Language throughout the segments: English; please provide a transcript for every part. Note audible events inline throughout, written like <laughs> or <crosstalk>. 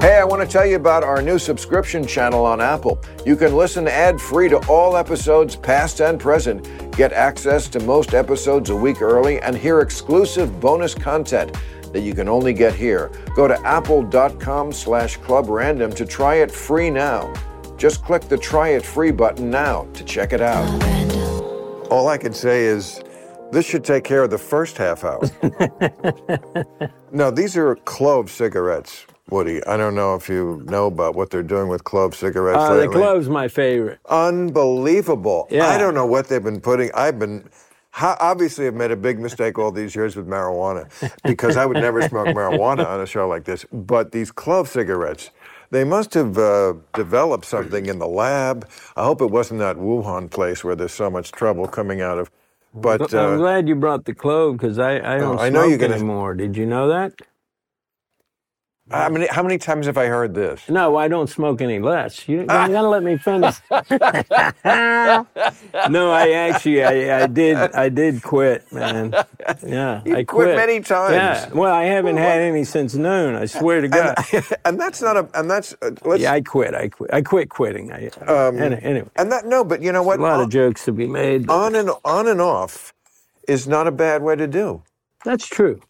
Hey, I want to tell you about our new subscription channel on Apple. You can listen ad free to all episodes, past and present, get access to most episodes a week early, and hear exclusive bonus content that you can only get here. Go to apple.com slash club random to try it free now. Just click the try it free button now to check it out. All I can say is this should take care of the first half hour. <laughs> no, these are clove cigarettes, Woody. I don't know if you know about what they're doing with clove cigarettes Uh, the clove's my favorite. Unbelievable. Yeah. I don't know what they've been putting. I've been. Obviously, I've made a big mistake all these years with marijuana because I would never smoke marijuana on a show like this. But these clove cigarettes, they must have uh, developed something in the lab. I hope it wasn't that Wuhan place where there's so much trouble coming out of. But I'm uh, glad you brought the clove because I, I don't I smoke know you're gonna- anymore. Did you know that? How many how many times have I heard this? No, I don't smoke any less. You, you gotta let me finish. <laughs> no, I actually, I, I did, I did quit, man. Yeah, You I quit many times. Yeah, well, I haven't had any since noon. I swear to God. And, <laughs> and that's not a and that's uh, let's, yeah, I quit. I quit. I quit quitting. I, Um, anyway, and that no, but you know what? a lot of jokes to be made. on and on and off is not a bad way to do. That's true.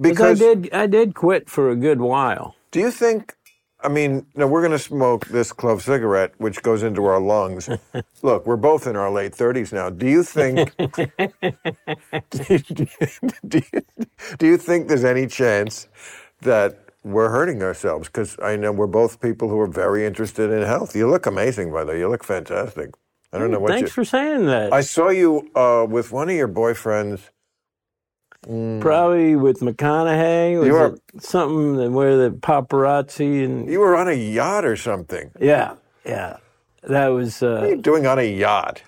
Because I did, I did quit for a good while. do you think? I mean, no, we're going to smoke this clove cigarette, which goes into our lungs. <laughs> Look, we're both in our late thirties now. Do you think? <laughs> <laughs> do, you, do you think there's any chance that we're hurting ourselves? Because I know we're both people who are very interested in health. You look amazing, by the way. You look fantastic. I don't know what Thanks you. for saying that. I saw you uh, with one of your boyfriends. Probably with McConaughey. Was You it something that- where the paparazzi and You were on a yacht or something. yeah, yeah. That was. What are Uh, you doing on a yacht?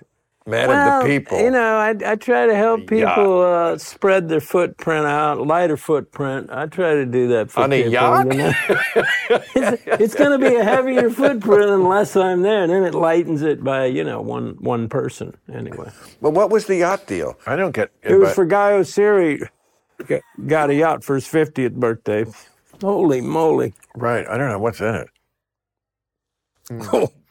Man well, of the people. you know, I, I try to help people uh, spread their footprint out, lighter footprint. I try to do that for On a yacht? you know? <laughs> it's it's going to be a heavier footprint unless I'm there, and then it lightens it by you know one one person anyway. Well, what was the yacht deal? I don't get It It was but- for Guy Oseary. Got a yacht for his 50th birthday. Holy moly. Right. I don't know what's in it. <laughs>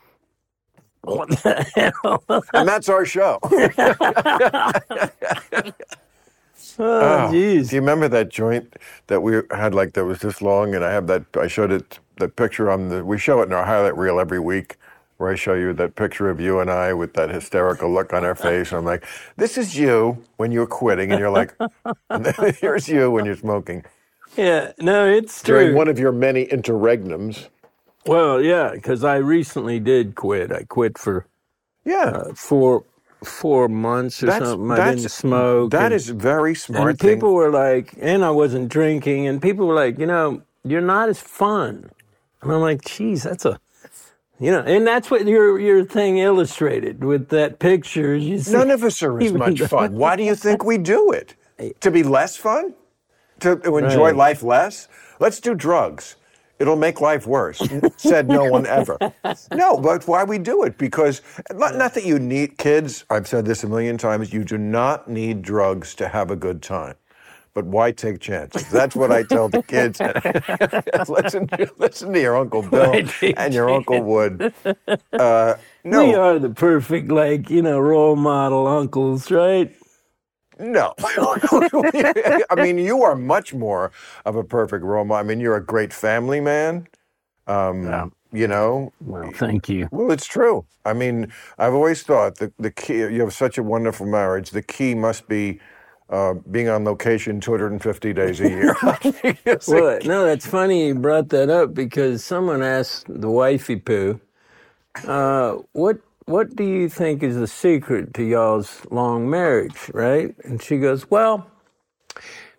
What the hell? And that's our show. <laughs> <laughs> Oh, oh, jeez. Do you remember that joint that we had like that was this long and I have that I showed it that picture on the we show it in our highlight reel every week where I show you that picture of you and I with that hysterical look on our face. And I'm like, this is you when you're quitting and you're like <laughs> and here's you when you're smoking. Yeah, no, it's During true. one of your many interregnums. Well, yeah, because I recently did quit. I quit for Yeah. Uh, four four months or That's- something. I didn't smoke. That and, is very smart and thing. people were like, and I wasn't drinking, and people were like, you know, you're not as fun. And I'm like, geez, that's a, you know, and that's what your your thing illustrated with that picture. You see, None of us are as <laughs> much fun. Why do you think we do it? <laughs> To be less fun? To, to enjoy Right. life less? Let's do drugs. It'll make life worse. Said no one ever. <laughs> No, but why we do it? Because not, not that you need kids. I've said this a million times. You do not need drugs to have a good time. But why take chances? That's what I tell the kids. <laughs> listen, listen to your Uncle Bill and your Uncle Wood. <laughs> Uh, no, we are the perfect, like you know, role model uncles, right? No. <laughs> I mean, you are much more of a perfect role model. I mean, you're a great family man. Um, You know, Well, thank you. well, it's true. I mean, I've always thought that the key, you have such a wonderful marriage, the key must be uh, being on location 250 days a year. <laughs> <laughs> Well, no, that's funny you brought that up because someone asked the wifey poo, uh, what what do you think is the secret to y'all's long marriage, right? And she goes, Well,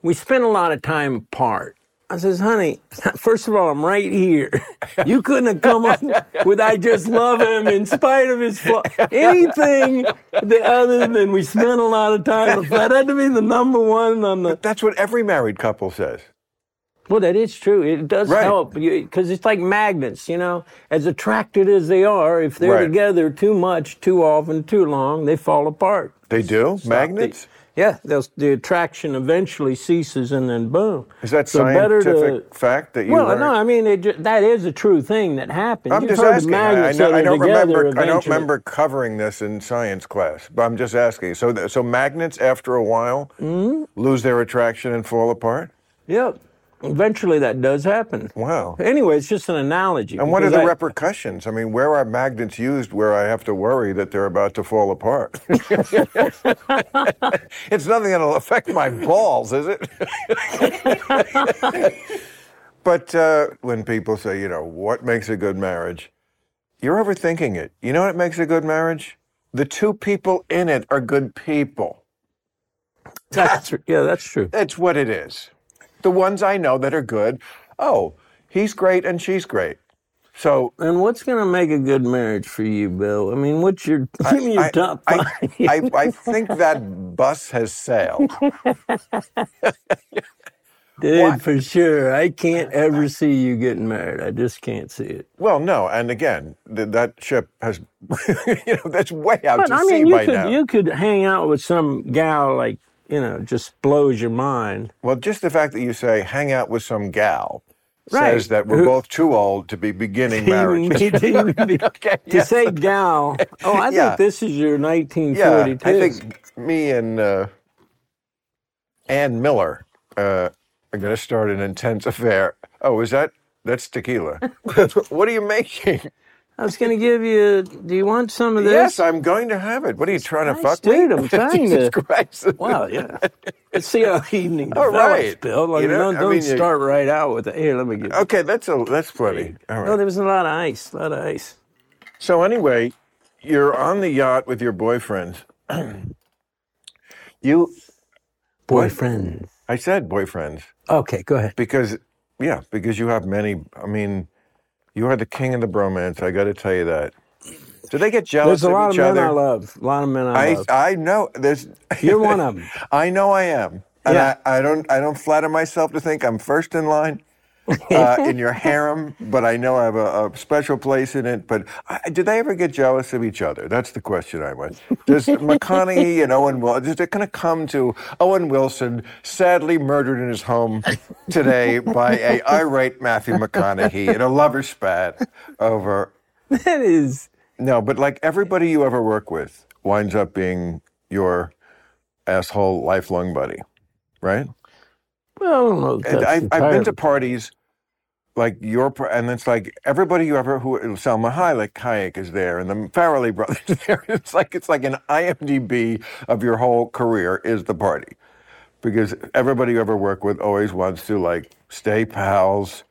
we spend a lot of time apart. I says, honey, <laughs> first of all, I'm right here. <laughs> You couldn't have come up <laughs> with I just love him in spite of his flaw. Anything other than we spent a lot of time apart. That had to be the number one on the That's what every married couple says. Well, that is true. It does Right. help because it's like magnets, you know. As attracted as they are, if they're Right. together too much, too often, too long, they fall apart. They do? Magnets? Yeah, they'll, the attraction eventually ceases, and then boom. Is that So scientific to- fact that you Well, learned? no, I mean it, that is a true thing that happens. I'm You've just asking. I, know, I don't remember. I don't remember covering this in science class, but I'm just asking. So, so magnets after a while Mm-hmm. lose their attraction and fall apart. Yep. Eventually, that does happen. Wow. Anyway, it's just an analogy. And what are the I- repercussions? I mean, where are magnets used where I have to worry that they're about to fall apart? <laughs> it's nothing that'll affect my balls, is it? <laughs> but uh, when people say, you know, what makes a good marriage? You're overthinking it. You know what makes a good marriage? The two people in it are good people. That's yeah, that's true. That's what it is. The ones I know that are good, oh, he's great and she's great. So And what's going to make a good marriage for you, Bill? I mean, what's your give <laughs> me your I, top I, five? I, I think that bus has sailed. <laughs> Dude, What? for sure. I can't ever see you getting married. I just can't see it. Well, no, and again, th- that ship has, <laughs> you know, that's way out But to I sea mean, you by could now. you could hang out with some gal like you know just blows your mind. Well, just the fact that you say hang out with some gal Right. says that we're Who- both too old to be beginning marriage. To <laughs> <laughs> okay, to say gal. <laughs> Oh, I Yeah. think this is your yeah, 1942. I think me and uh, Ann Miller uh, are going to start an intense affair. Oh, is that that's tequila? what are you making? I was going to give you. Do you want some of this? Yes, I'm going to have it. What are you trying to fuck me? I'm <laughs> trying Jesus to- Christ. <laughs> Wow, yeah. Let's see how evening All develops, right. Bill. Like, You know, don't don't mean, you- start right out with it. Here, let me get. Okay, that's a that's plenty. All No, there was a lot of ice. A lot of ice. So anyway, you're on the yacht with your boyfriends. <clears throat> you, Boyfriend. I said boyfriends Okay, go ahead. because yeah, because you have many. I mean, you are the king of the bromance. I got to tell you that. Do they get jealous There's a lot of each men other? I love. A lot of men I, I love. I know there's. <laughs> You're one of them. I know I am, and Yeah. I, I don't I don't flatter myself to think I'm first in line uh, in <laughs> your harem, but I know I have a, a special place in it. But I, did they ever get jealous of each other? That's the question I want. Does McConaughey and <laughs> Owen Wilson? Is it going to come to Owen Wilson sadly murdered in his home today by a <laughs> irate Matthew McConaughey in a lover spat over That is. no, but like everybody you ever work with winds up being your asshole lifelong buddy, right? Well, I don't know. if And that's I, I've been to parties like your, and it's like everybody you ever who Salma Hayek, Hayek is there, and the Farrelly brothers are <laughs> there. It's like it's like an IMDb of your whole career is the party, because everybody you ever work with always wants to like stay pals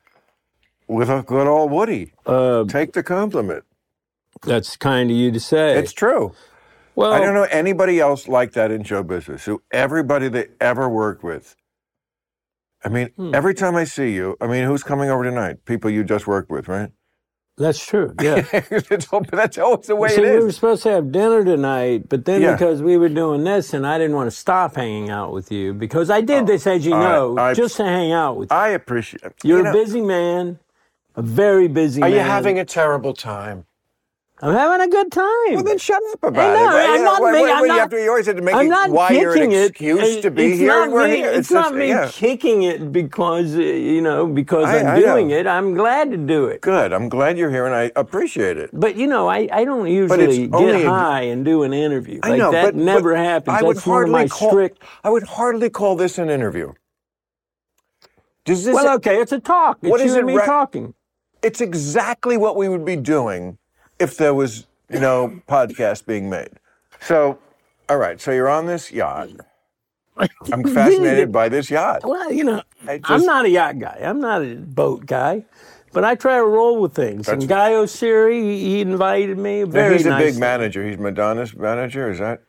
with a good old Woody. Uh, Take the compliment. that's kind of you to say. It's true. well, I don't know anybody else like that in show business. Who everybody they ever worked with. I mean, Hmm. every time I see you, I mean, who's coming over tonight? People you just worked with, right? That's true. <laughs> Yeah. That's always the way See, it we were supposed to have dinner tonight, but then Yeah. because we were doing this, and I didn't want to stop hanging out with you because I did this, as you I- know, I- just to hang out with you. I appreciate. You're you know, a busy man, a very busy Are man. you having a terrible time? I'm having a good time. Well, then shut up about it. Well, I'm you know, not making- I'm you not- have to, you always have to make I'm not why you're an excuse It- to be it's here. Not me, here. It's, just- not me yeah. kicking it because uh, you know because I- I'm I know. doing it. I'm glad to do it. Good. I'm glad you're here, and I appreciate it. But you know, I, I don't usually get high and do an interview. I like know, that but never but happens. I would That's hardly my call. strict. I would hardly call this an interview. Does this? Well, okay, it's a talk. It's What you is it me talking. it's exactly what we would be doing if there was no podcast being made. So, all right. So you're on this yacht. I'm <laughs> fascinated by this yacht. Well, you know, I I'm not a yacht guy. I'm not a boat guy. But I try to roll with things. And Guy Oseary, he, invited me. Very he's a nice. big manager. He's Madonna's manager. Is that?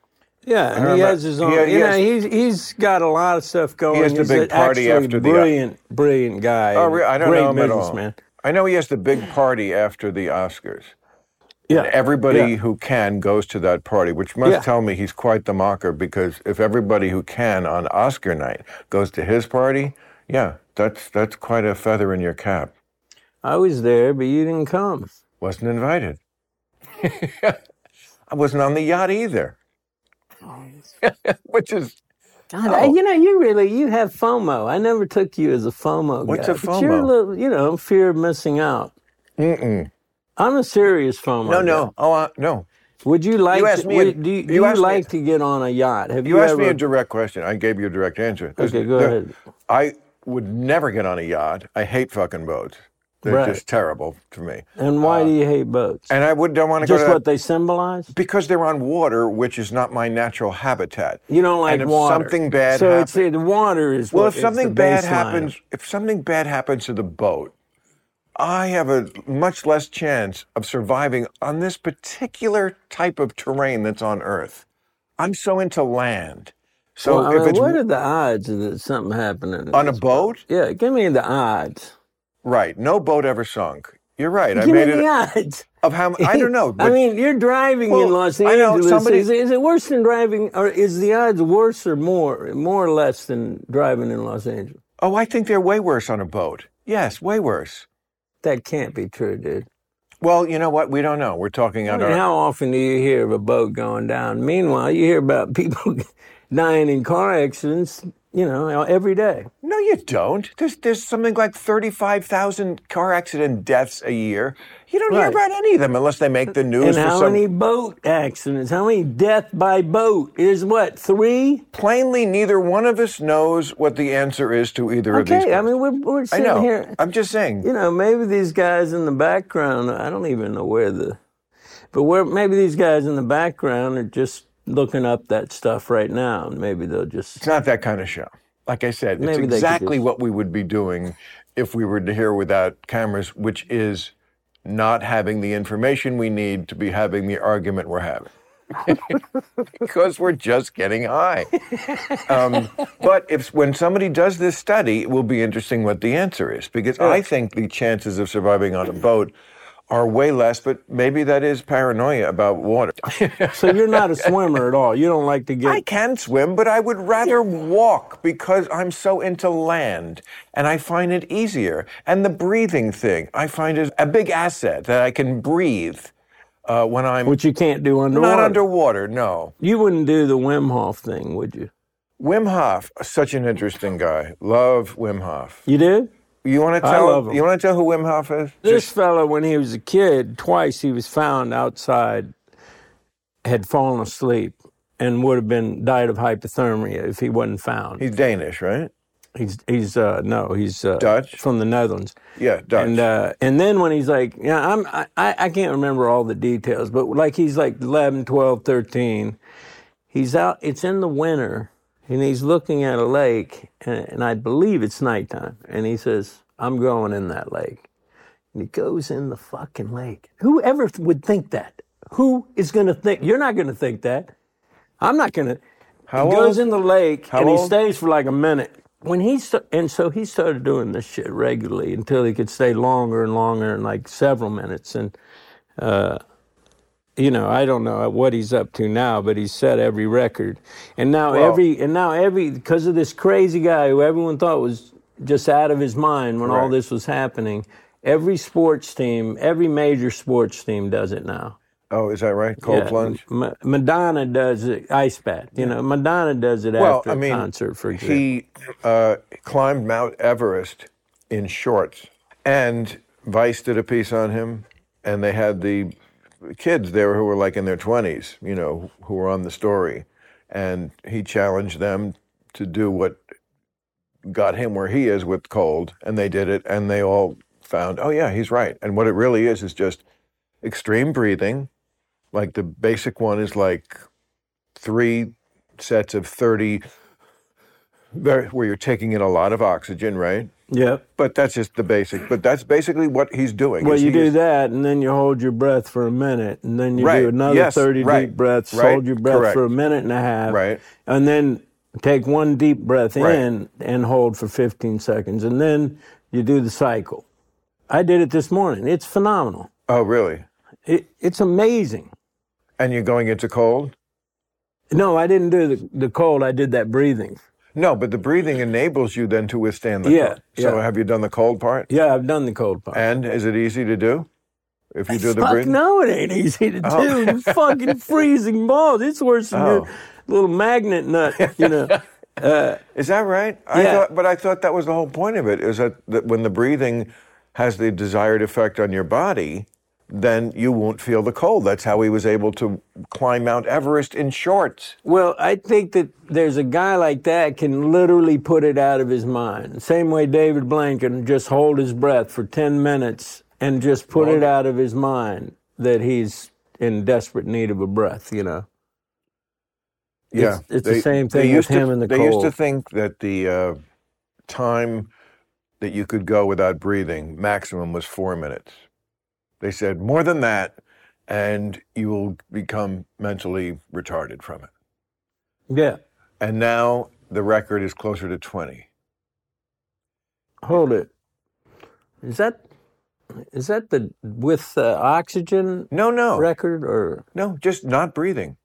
Yeah, and he remember- has his own. he- he you know, he's he's got a lot of stuff going. He has the He's big party after the- brilliant, brilliant guy. Oh, re- I don't know him at all. businessman. I know he has the big party after the Oscars. Yeah, Everybody Yeah. who can goes to that party, which must Yeah. tell me he's quite the macher because if everybody who can on Oscar night goes to his party, yeah, that's that's quite a feather in your cap. I was there, but you didn't come. Wasn't invited. <laughs> I wasn't on the yacht either. <laughs> which is God, I- you know, you really you have FOMO. I never took you as a FOMO What's guy. a but You're a FOMO? little, you know, fear of missing out. Mm-mm. I'm a serious FOMO. No, no. Oh, uh, no. Would you like? You asked to, me a- do you, do you you asked me- like to get on a yacht? Have you, You asked ever? me a direct question. I gave you a direct answer. Okay, go the- ahead. I would never get on a yacht. I hate fucking boats. They're Right. just terrible to me. and why do you hate boats? And I would don't want to go Just what they symbolize. because they're on water, which is not my natural habitat. You don't like and if water. something bad So happens, it's the water is. well, what if something bad happens, if something bad happens to the boat, I have a much less chance of surviving on this particular type of terrain that's on Earth. I'm so into land. So Well, I if mean, it's what are the odds of that something happening on a boat, Yeah, give me the odds. right? No boat ever sunk. You're right. I give me the it odds. of how I don't know. <laughs> I mean, you're driving Well, in Los Angeles. I know, somebody- is, is it worse than driving, or is the odds worse or more, more or less than driving in Los Angeles? oh, I think they're way worse on a boat. Yes, way worse. That can't be true, dude. Well, you know what? We don't know. We're talking I mean, our. how often do you hear of a boat going down? Meanwhile, you hear about <laughs> people dying in car accidents, you know, every day. No, you don't. There's there's something like thirty-five thousand car accident deaths a year. You don't hear Right. about any of them unless they make the news And for how some. many boat accidents? How many death by boat? Is what three? Plainly, neither one of us knows what the answer is to either of these. Okay, I mean we're we're I sitting know. here. I'm just saying. You know, maybe these guys in the background. I don't even know where the, but where maybe these guys in the background are just looking up that stuff right now, and maybe they'll just. It's not that kind of show. Like I said, it's Maybe they could exactly just- what we would be doing if we were to here without cameras, which is not having the information we need to be having the argument we're having. <laughs> because we're just getting high. Um, but if when somebody does this study, it will be interesting what the answer is because I think the chances of surviving on a boat are way less. But maybe that is paranoia about water. <laughs> So you're not a swimmer at all. You don't like to get. I can swim, but I would rather walk because I'm so into land and I find it easier. And the breathing thing, I find is a big asset that I can breathe uh, when I'm Which you can't do underwater. not underwater. No. You wouldn't do the Wim Hof thing, would you? Wim Hof, such an interesting guy. Love Wim Hof. You did? You want to I tell? love him. You want to tell who Wim Hof is? This Just- fellow, when he was a kid, twice he was found outside, had fallen asleep, and would have been died of hypothermia if he wasn't found. he's Danish, right? He's he's uh, no, he's uh, Dutch? from the Netherlands. Yeah, Dutch. And uh, and then when he's like, yeah, I'm I, I can't remember all the details, but like he's like 11, 12, 13. He's out. It's in the winter, and he's looking at a lake, and, and I believe it's nighttime. And he says, "I'm going in that lake." And he goes in the fucking lake. Whoever would think that? Who is going to think? You're not going to think that. I'm not going to. How he old? goes in the lake How and he old? stays for like a minute. When he sta- and so he started doing this shit regularly until he could stay longer and longer and like several minutes. And uh, you know, I don't know what he's up to now, but he's set every record. And now Well- every and now every because of this crazy guy who everyone thought was just out of his mind when all this was happening. Every sports team, every major sports team does it now. oh, is that right? Cold Yeah, plunge. Ma- Madonna does it, ice bath. You know, Madonna does it Well, after I mean, a concert, for example. He uh, climbed Mount Everest in shorts, and Vice did a piece on him, and they had the kids there who were like in their twenties, you know, who were on the story, and he challenged them to do what got him where he is with cold, and they did it, and they all found, oh yeah, he's right, and what it really is is just extreme breathing. Like the basic one is like three sets of 30 where you're taking in a lot of oxygen, right? Yep. But that's just the basic. But that's basically what he's doing. Well, you do is- that, and then you hold your breath for a minute, and then you Right, do another yes, 30 right, deep breaths, right, hold your breath correct. for a minute and a half, Right. and then take one deep breath in and hold for 15 seconds, and then you do the cycle. I did it this morning. It's phenomenal. Oh, really? It, it's amazing. And you're going into cold? No, I didn't do the, the cold. I did that breathing. No, but the breathing enables you then to withstand the Yeah, cold. So yeah. have you done the cold part? Yeah, I've done the cold part. And is it easy to do? If you do the Fuck breathing? no, it ain't easy to Oh. do. <laughs> fucking freezing balls. It's worse than Oh. your little magnet nut, you know. <laughs> Uh, is that right? I yeah. thought, but I thought that was the whole point of it. Is that, that when the breathing has the desired effect on your body, then you won't feel the cold. That's how he was able to climb Mount Everest in shorts. Well, I think that there's a guy like that can literally put it out of his mind. Same way David Blaine can just hold his breath for 10 minutes and just put it out of his mind that he's in desperate need of a breath, you know. Yeah, It's- it's the same thing with used to- him and the They used to think that the uh, time that you could go without breathing maximum was four minutes. They said more than that, and you will become mentally retarded from it. Yeah. And now the record is closer to twenty. Hold it. Is that is that the with uh, oxygen No, no, record or no, just not breathing.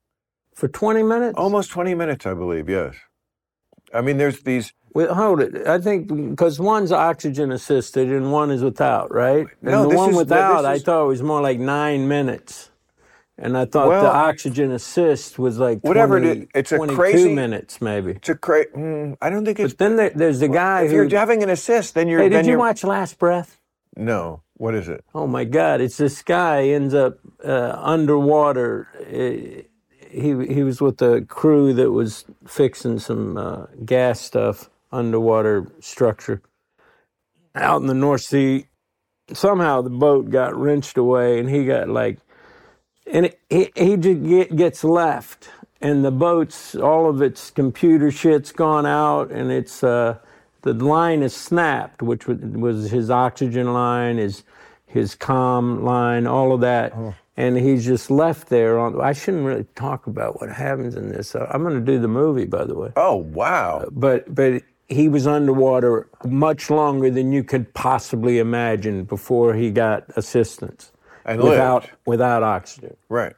for 20 minutes? Almost twenty minutes, I believe. Yes. I mean, there's these. Well, hold it. I think because one's oxygen assisted and one is without, right? And No, the one is- without, this I thought it was more like nine minutes. And I thought Well, the oxygen assist was like Whatever it 20, is, it's a 22 crazy- minutes, maybe. It's a cra- mm, I don't think it's. But then there, there's the guy if who. you're having an assist, then you're. hey, then did you you're, watch Last Breath? No. What is it? Oh my God! It's this guy ends up uh, underwater. Uh, he he was with the crew that was fixing some uh, gas stuff underwater structure out in the North Sea. Somehow the boat got wrenched away, and he got like, and it, he he just get, gets left, and the boat's all of its computer shit's gone out, and it's uh, the line is snapped, which was, was his oxygen line, his his comm line, all of that, and he's just left there. On I shouldn't really talk about what happens in this. Uh, I'm going to do the movie, by the way, Oh wow! but but he was underwater much longer than you could possibly imagine before he got assistance And without lived. without oxygen. Right.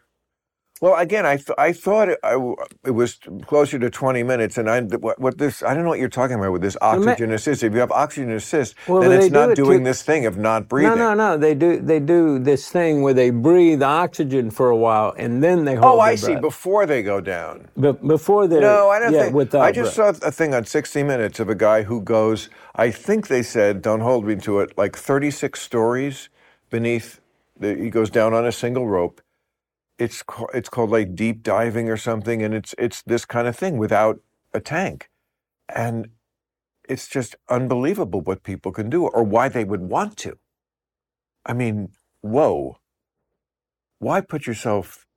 Well, again, I th- I thought it, I w it was closer to twenty minutes, and I what, what this I don't know what you're talking about with this oxygen assist. If you have oxygen assist, Well, then it's do not it doing to- this thing of not breathing. No, no, no. They do they do this thing where they breathe oxygen for a while and then they hold. It. Oh, I their see. Before they go down. But before they No, I don't yeah, think. I just breath. saw a thing on 60 Minutes of a guy who goes. I think they said, don't hold me to it, like 36 stories beneath. The, he goes down on a single rope. It's ca- it's called like deep diving or something, and it's it's this kind of thing without a tank, and it's just unbelievable what people can do or why they would want to. I mean, whoa. Why put yourself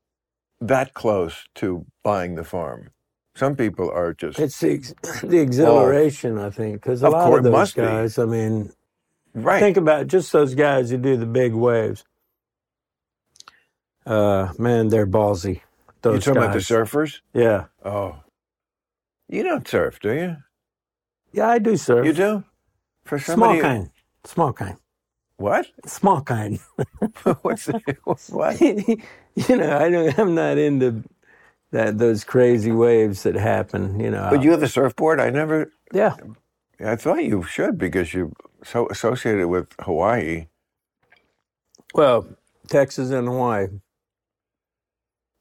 that close to buying the farm? Some people are just It's the, ex- <clears throat> the exhilaration, I think, because a Of lot course, of those must be. guys. I mean, right. think about just those guys who do the big waves. Uh, man, they're ballsy. You're Those talking guys. about the surfers? Yeah, Oh. You don't surf, do you? yeah, I do surf. You do? For Small somebody kind, small kind, What? small kind. <laughs> What's? <laughs> What? you know, I don't. I'm not into that those crazy waves that happen. You know. But you have a surfboard? I never yeah. I thought you should because you're so associated with Hawaii. Well, Texas and Hawaii.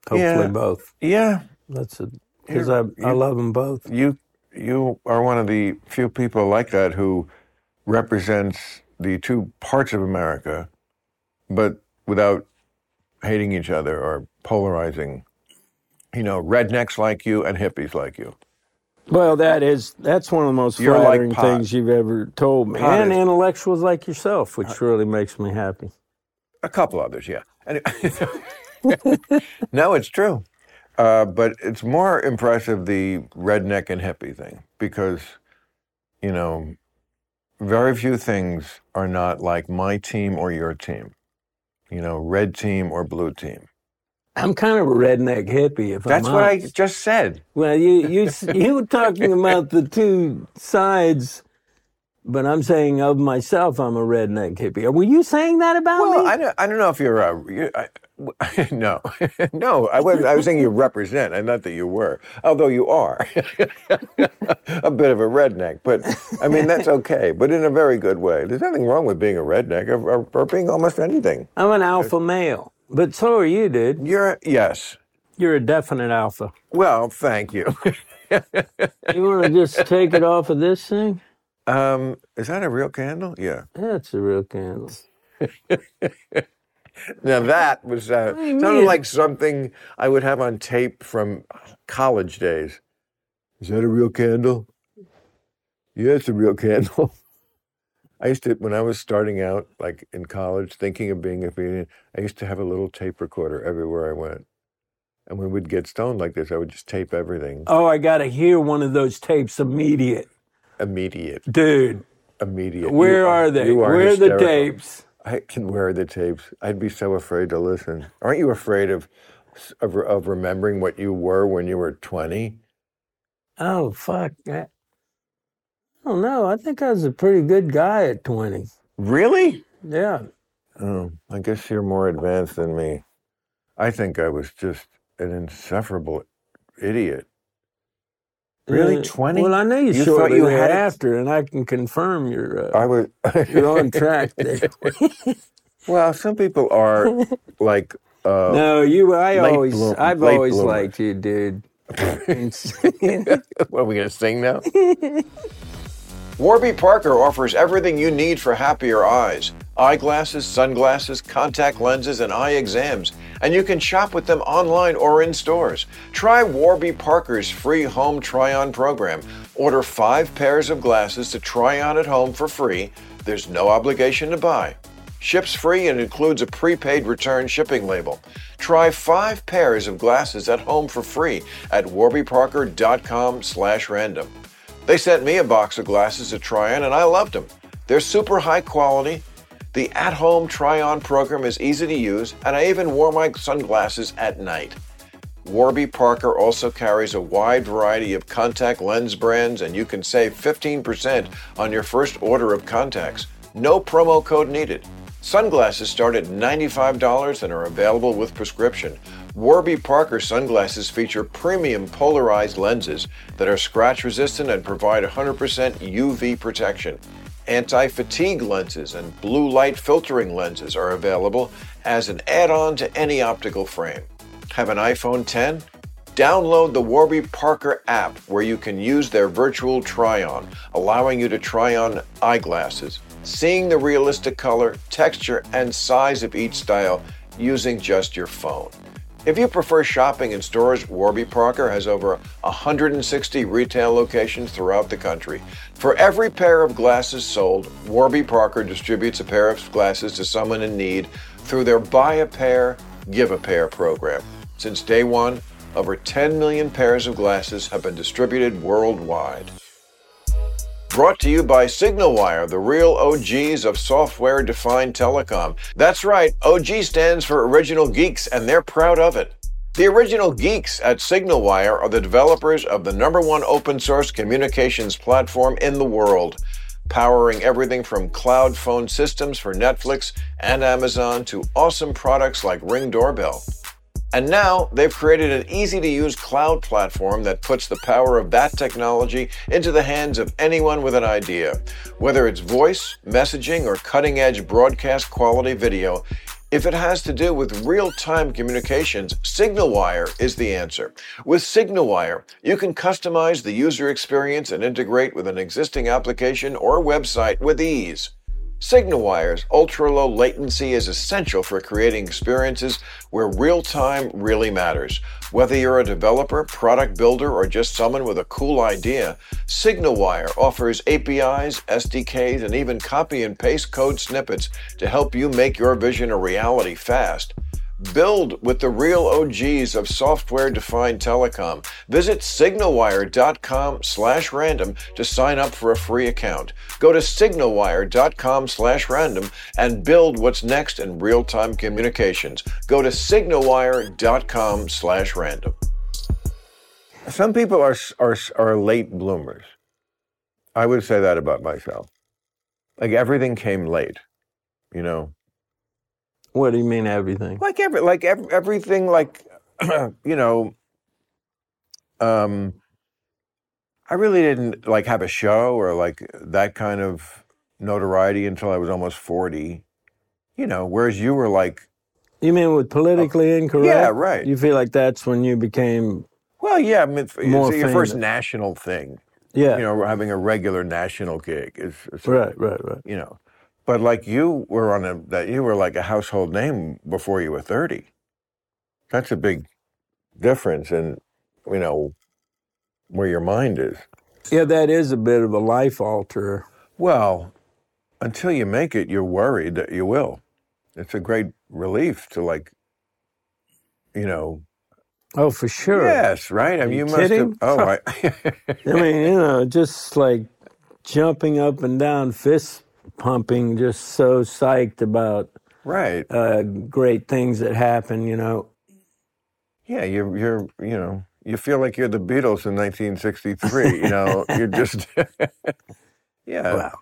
Hopefully Yeah. both. Yeah. That's it. Because I I love them both. You you are one of the few people like that who represents the two parts of America, but without hating each other or polarizing. You know, rednecks like you and hippies like you. Well, that is that's one of the most You're flattering pot. things you've ever told me, Pot and is- intellectuals like yourself, which uh, really makes me happy. A couple others, yeah. Anyway, <laughs> <laughs> <laughs> no, it's true. Uh, but it's more impressive the redneck and hippie thing because, you know, very few things are not like my team or your team. You know, red team or blue team. I'm kind of a redneck hippie. If That's what I just said. Well, you you <laughs> you were talking about the two sides, but I'm saying of myself, I'm a redneck hippie. Were you saying that about Well, me? I don't, I don't know if you're a. You, I, <laughs> no, <laughs> no. I was I was saying you represent, and not that you were. Although you are <laughs> a bit of a redneck, but I mean that's okay. But in a very good way. There's nothing wrong with being a redneck or, or, or being almost anything. I'm an alpha male, but so are you, dude. You're yes. You're a definite alpha. Well, thank you. You want to just take it off of this thing? Um, is that a real candle? Yeah. That's a real candle. Now that was uh, sounded like something I would have on tape from college days. Is that a real candle? Yeah, it's a real candle. <laughs> I used to when I was starting out, like in college, thinking of being a comedian. I used to have a little tape recorder everywhere I went, and when we'd get stoned like this, I would just tape everything. Oh, I got to hear one of those tapes immediate. Immediate, Dude, immediate. where You are they? Where are the tapes? I can wear the tapes. I'd be so afraid to listen. Aren't you afraid of of, of remembering what you were when you were twenty? Oh, fuck. I I don't know. I think I was a pretty good guy at 20. Really? Yeah. Oh, I guess you're more advanced than me. I think I was just an insufferable idiot. Really? Uh, 20? Well, I know you, You thought you had after, and I can confirm you're, uh, I was. <laughs> you're on track there. <laughs> well, some people are like. Uh, no, you, I always, bloom- I've always bloomers. liked you, dude. <laughs> what are we gonna sing now? Warby Parker offers everything you need for happier eyes eyeglasses, sunglasses, contact lenses, and eye exams. And you can shop with them online or in stores. Try Warby Parker's free home try on program. Order five pairs of glasses to try on at home for free. There's no obligation to buy. Ships free and includes a prepaid return shipping label. Try five pairs of glasses at home for free at warbyparker.com slash random. They sent me a box of glasses to try on and I loved them. They're super high quality. The at home try on program is easy to use, and I even wore my sunglasses at night. Warby Parker also carries a wide variety of contact lens brands, and you can save 15% on your first order of contacts. No promo code needed. Sunglasses start at $95 and are available with prescription. Warby Parker sunglasses feature premium polarized lenses that are scratch resistant and provide 100% UV protection. Anti fatigue lenses and blue light filtering lenses are available as an add on to any optical frame. Have an iPhone 10? Download the Warby Parker app where you can use their virtual try on, allowing you to try on eyeglasses, seeing the realistic color, texture, and size of each style using just your phone. If you prefer shopping in stores, Warby Parker has over 160 retail locations throughout the country. For every pair of glasses sold, Warby Parker distributes a pair of glasses to someone in need through their Buy a Pair, Give a Pair program. Since day one, over 10 million pairs of glasses have been distributed worldwide. Brought to you by SignalWire, the real OGs of software defined telecom. That's right, OG stands for Original Geeks, and they're proud of it. The original geeks at SignalWire are the developers of the number one open source communications platform in the world, powering everything from cloud phone systems for Netflix and Amazon to awesome products like Ring Doorbell. And now they've created an easy to use cloud platform that puts the power of that technology into the hands of anyone with an idea. Whether it's voice, messaging, or cutting edge broadcast quality video, if it has to do with real time communications, SignalWire is the answer. With SignalWire, you can customize the user experience and integrate with an existing application or website with ease. SignalWire's ultra low latency is essential for creating experiences where real time really matters. Whether you're a developer, product builder, or just someone with a cool idea, SignalWire offers APIs, SDKs, and even copy and paste code snippets to help you make your vision a reality fast. Build with the real OGs of software-defined telecom. Visit signalwire.com slash random to sign up for a free account. Go to signalwire.com slash random and build what's next in real-time communications. Go to signalwire.com slash random. Some people are, are, are late bloomers. I would say that about myself. Like everything came late, you know? What do you mean, everything? like every like ev- everything like <clears throat> you know um i really didn't like have a show or like that kind of notoriety until i was almost 40 you know whereas you were like You mean with politically incorrect? Yeah, right. You feel like that's when you became Well, yeah, I mean, it's More your first national thing. Yeah. You know, having a regular national gig is, is right, right, right. You know, but like you were on a that you were like a household name before you were thirty. That's a big difference in you know where your mind is. Yeah, that is a bit of a life alter. Well, until you make it, you're worried that you will. It's a great relief to like, you know. Oh, for sure. Yes, right. I mean, you you, must kidding? have. Oh, I, <laughs> I mean, you know, just like jumping up and down, fist pumping, just so psyched about right. uh, great things that happen, you know. Yeah, you're you're you know you feel like you're the Beatles in 1963. You know, you're <laughs> just <laughs> yeah. Well,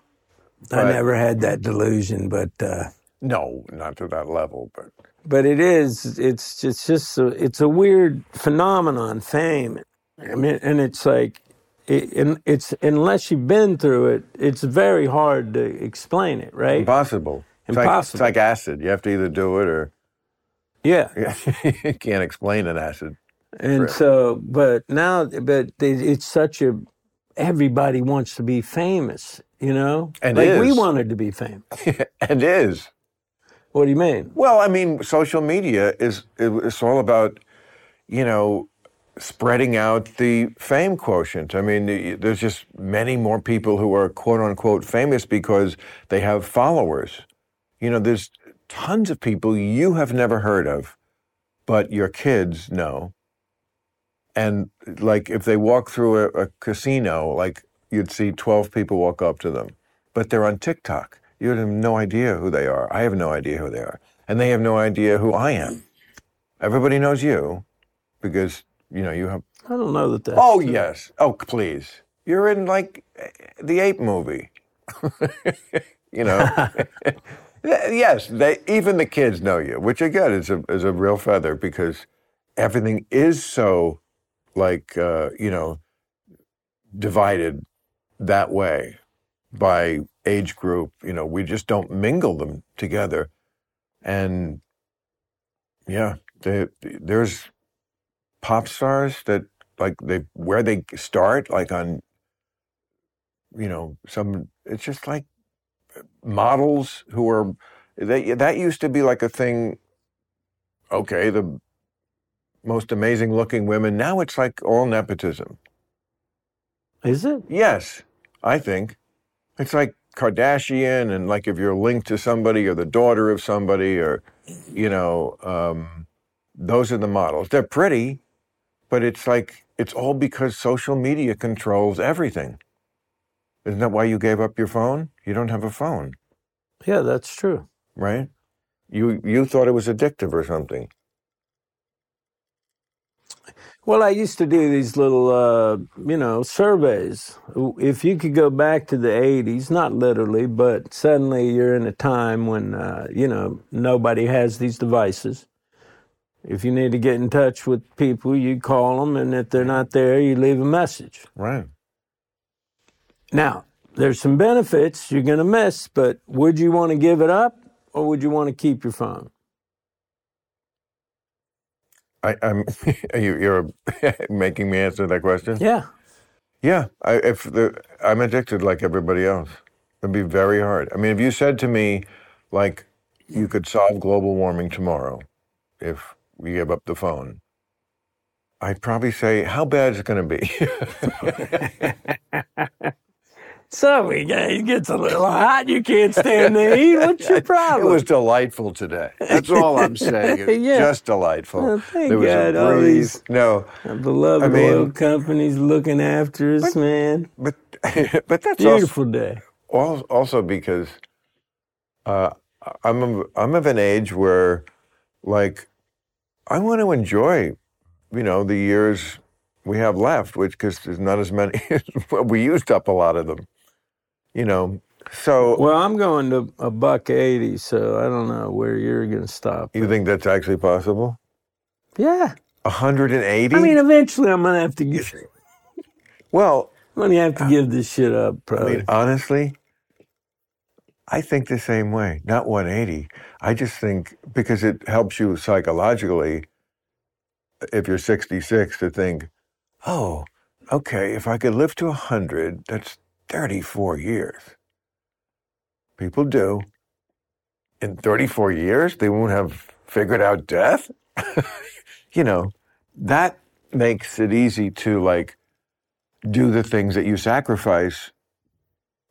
I never had that delusion, but uh, No, not to that level, but but it is. It's it's just a, it's a weird phenomenon, fame. I mean, and it's like. It, and it's unless you've been through it, it's very hard to explain it, right? impossible. It's like- Impossible. it's like acid. You have to either do it or Yeah, <laughs> you can't explain an acid. And Right. so, but now, but it's such a, everybody wants to be famous, you know? And like we wanted to be famous. <laughs> and is. What do you mean? Well, I mean, social media is it's all about, you know, spreading out the fame quotient. I mean, there's just many more people who are quote unquote famous because they have followers. You know, there's tons of people you have never heard of, but your kids know. And like if they walk through a, a casino, like you'd see 12 people walk up to them, but they're on TikTok. You have no idea who they are. I have no idea who they are. And they have no idea who I am. Everybody knows you because, you know, you have. I don't know that that's. Oh, true. yes. Oh, please. You're in like the ape movie. <laughs> you know? <laughs> yes, they, even the kids know you, which again is a, is a real feather because everything is so, like, uh, you know, divided that way by age group. You know, we just don't mingle them together. And yeah, they, there's pop stars that like they where they start like on you know some it's just like models who are they that used to be like a thing okay the most amazing looking women now it's like all nepotism. Is it? yes i think. It's like kardashian and like if you're linked to somebody or the daughter of somebody or you know um, those are the models. They're pretty but it's like it's all because social media controls everything isn't that why you gave up your phone you don't have a phone Yeah, that's true. right you you thought it was addictive or something Well, I used to do these little, uh, you know, surveys. If you could go back to the 80s, not literally, but suddenly you're in a time when, uh, you know, nobody has these devices. If you need to get in touch with people, you call them, and if they're not there, you leave a message. right Now, there's some benefits you're going to miss, but would you want to give it up or would you want to keep your phone? I, I'm <laughs> you, you're <laughs> making me answer that question Yeah. Yeah, I, if the, I'm addicted like everybody else, it'd be very hard. I mean, if you said to me, like, you could solve global warming tomorrow if we give up the phone, I'd probably say, how bad is it going to be? <laughs> So it gets a little hot. You can't stand the heat. What's your problem? <laughs> it was delightful today. That's all I'm saying. <laughs> Yeah. just delightful. Oh, thank there was God, a all these- No, beloved I mean- oil companies looking after us, man. but but that's also day. Also because uh, I'm of, I'm of an age where, like, I want to enjoy, you know, the years we have left, which because there's not as many. <laughs> we used up a lot of them, you know. So Well, I'm going to a buck eighty, so I don't know where you're going to stop. you think that's actually possible? Yeah, 180? I mean, eventually I'm going to have to give. <laughs> well, I'm going to have to give this shit up, I probably. mean, honestly, I think the same way. Not 180. I just think because it helps you psychologically, if you're 66, to think, oh, okay, if I could live to 100, that's 34 years. People do. In 34 years, they won't have figured out death? <laughs> you know, that makes it easy to like do the things that you sacrifice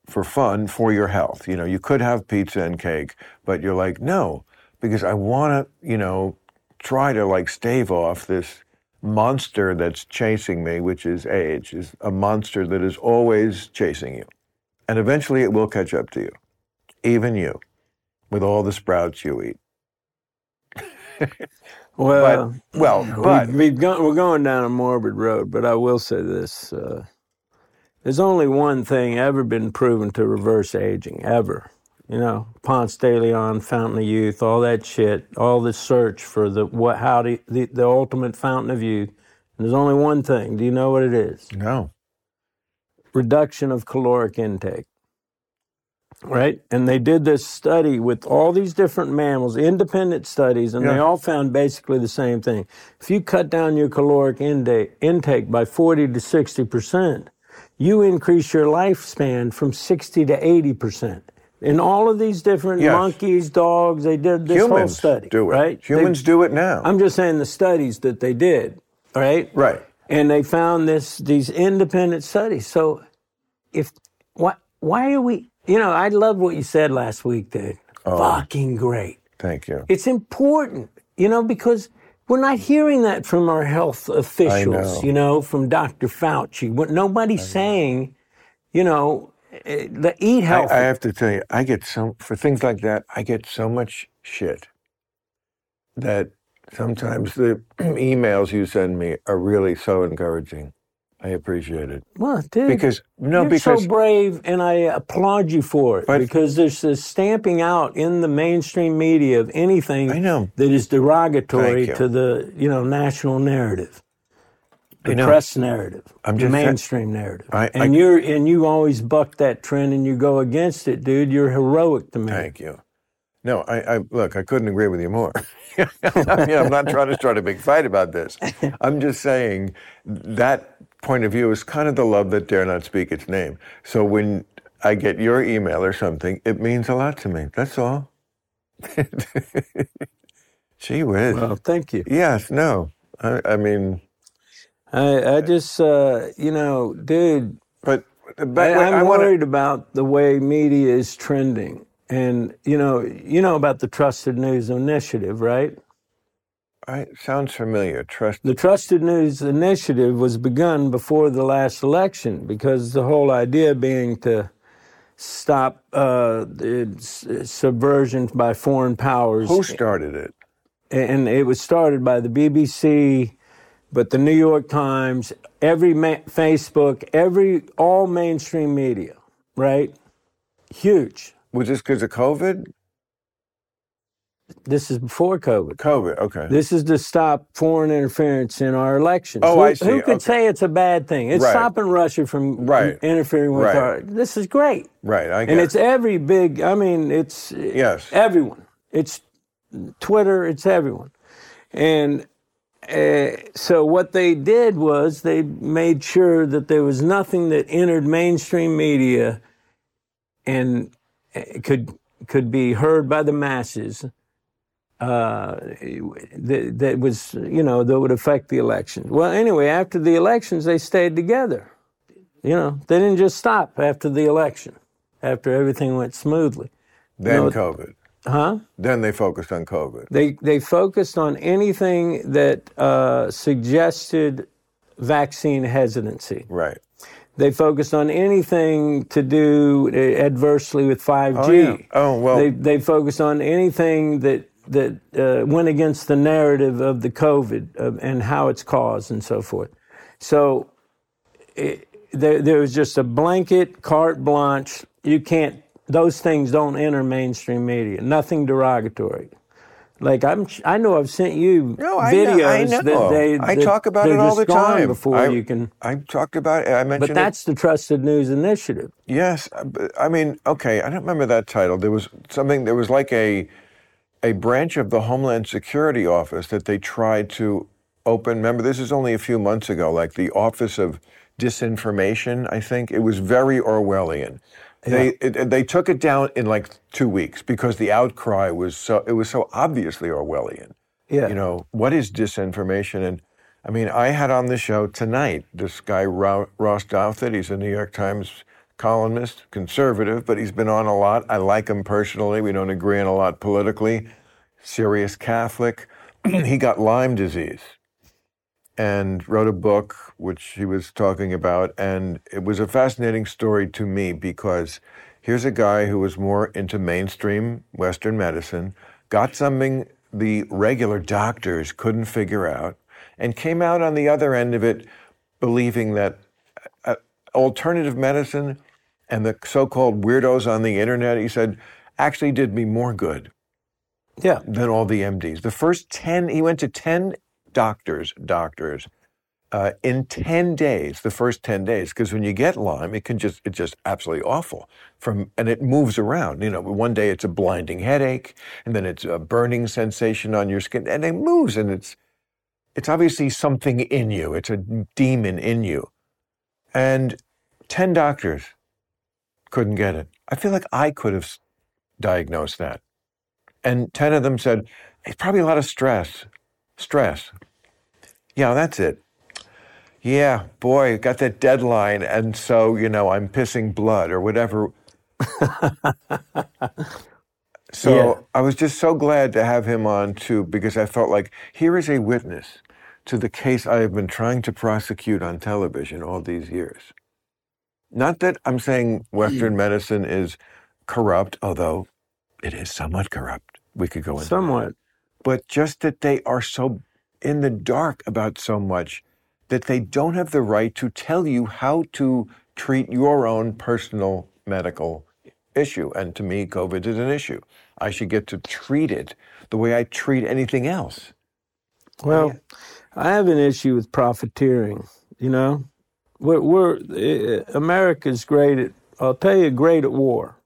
for fun for your health. You know, you could have pizza and cake, but you're like, no, because I want to, you know, try to like stave off this monster that's chasing me, which is age, is a monster that is always chasing you. And eventually it will catch up to you, even you, with all the sprouts you eat. Well, <laughs> but, well, but we've, we've gone, we're going down a morbid road, but I will say this. Uh, there's only one thing ever been proven to reverse aging, ever. You know, Ponce de Leon, Fountain of Youth, all that shit, all the search for the what, how to, the, the ultimate fountain of youth. And there's only one thing. Do you know what it is? No. Reduction of caloric intake. Right? And they did this study with all these different mammals, independent studies, and Yeah. they all found basically the same thing. If you cut down your caloric intake, intake by 40 to 60%, you increase your lifespan from 60 to 80%. In all of these different Yes. monkeys, dogs, they did this whole humans study. do it. Right? They- Humans do it now. I'm just saying the studies that they did, right? right. And they found this these independent studies. So if why why are we you know, I love what you said last week, dude. Oh. Fucking great. Thank you. It's important, you know, because we're not hearing that from our health officials, know. you know, from Dr. Fauci. What nobody's saying, you know, eh, the eat I, healthy. I have to tell you, I get so for things like that. I get so much shit that sometimes the <clears throat> emails you send me are really so encouraging. I appreciate it well, dude, because no, You're because so brave, and I applaud you for it But- because there's this stamping out in the mainstream media of anything I know. that is derogatory to the you know national narrative, the know. press narrative, I'm the just sa- mainstream narrative, I- I- and you're and you always buck that trend and you go against it, dude. You're heroic to me. Thank you. No, I, I look. I couldn't agree with you more. <laughs> I mean, I'm not trying to start a big fight about this. <laughs> I'm just saying that point of view is kind of the love that dare not speak its name. So when I get your email or something, it means a lot to me. That's all. <laughs> Gee whiz. Well, thank you. yes. No. I, I mean, I, I just uh, you know, dude. but but I, I'm I wanna- worried about the way media is trending. And you know, you know about the Trusted News Initiative, right? I, sounds familiar. Trust. The Trusted News Initiative was begun before the last election because the whole idea being to stop uh, the subversion by foreign powers. Who started it? and it was started by the BBC, but the New York Times, every ma- Facebook, every all mainstream media, right? Huge. Was this because of COVID? This is before COVID. COVID. Okay. This is to stop foreign interference in our elections. Oh, who, I see. Who could Okay. say it's a bad thing? It's Right. stopping Russia from Right. interfering with Right. our. This is great, right. I and it's every big. I mean, it's yes. everyone. It's Twitter. It's everyone, and uh, so what they did was they made sure that there was nothing that entered mainstream media and uh, could could be heard by the masses uh, that, that was you know that would affect the election. Well, anyway, after the elections, they stayed together. You know, they didn't just stop after the election, after everything went smoothly. Then No. COVID. Huh? Then they focused on COVID. They they focused on anything that uh, suggested vaccine hesitancy. Right. They focused on anything to do uh, adversely with 5G. Oh, yeah. Oh, well- They they focused on anything that that uh, went against the narrative of the COVID and how it's caused and so forth. So it, there there was just a blanket carte blanche. You can't. Those things don't enter mainstream media. Nothing derogatory. Like I'm, I know I've sent you No, I videos know. I know. that they. I talk about it all the time. before I, you can. I talked about it. I mentioned But that's the Trusted News Initiative. Yes. I mean, okay. I don't remember that title. There was something. There was like a a branch of the Homeland Security Office that they tried to open. Remember, this is only a few months ago, like the Office of Disinformation, I think. It was very Orwellian. They it, they took it down in like two weeks because the outcry was so it was so obviously Orwellian. Yeah. You know what is disinformation? And I mean, I had on the show tonight this guy Ross Douthat. He's a New York Times columnist, conservative, but he's been on a lot. I like him personally. We don't agree on a lot politically. Serious Catholic. <clears throat> he got Lyme disease and wrote a book which he was talking about and it was a fascinating story to me because here's a guy who was more into mainstream western medicine got something the regular doctors couldn't figure out and came out on the other end of it believing that uh, alternative medicine and the so-called weirdos on the internet he said actually did me more good Yeah. than all the MDs. The first 10, he went to 10 doctors, doctors, uh, in 10 days, the first 10 days, because when you get Lyme, it can just, it's just absolutely awful from, and it moves around. You know, one day it's a blinding headache, and then it's a burning sensation on your skin, and it moves, and it's, it's obviously something in you. It's a demon in you. And 10 doctors couldn't get it. I feel like I could have diagnosed that. And 10 of them said, it's probably a lot of stress. Stress. Yeah, that's it. Yeah, boy, got that deadline. And so, you know, I'm pissing blood or whatever. <laughs> so Yeah. I was just so glad to have him on too, because I felt like here is a witness to the case I have been trying to prosecute on television all these years. Not that I'm saying Western hmm. medicine is corrupt, although it is somewhat corrupt. We could go into that Somewhat. but just that they are so in the dark about so much that they don't have the right to tell you how to treat your own personal medical issue. And to me, COVID is an issue. I should get to treat it the way I treat anything else. Well, I have an issue with profiteering. You know, we're, we're uh, America's great at. I'll tell you, great at war.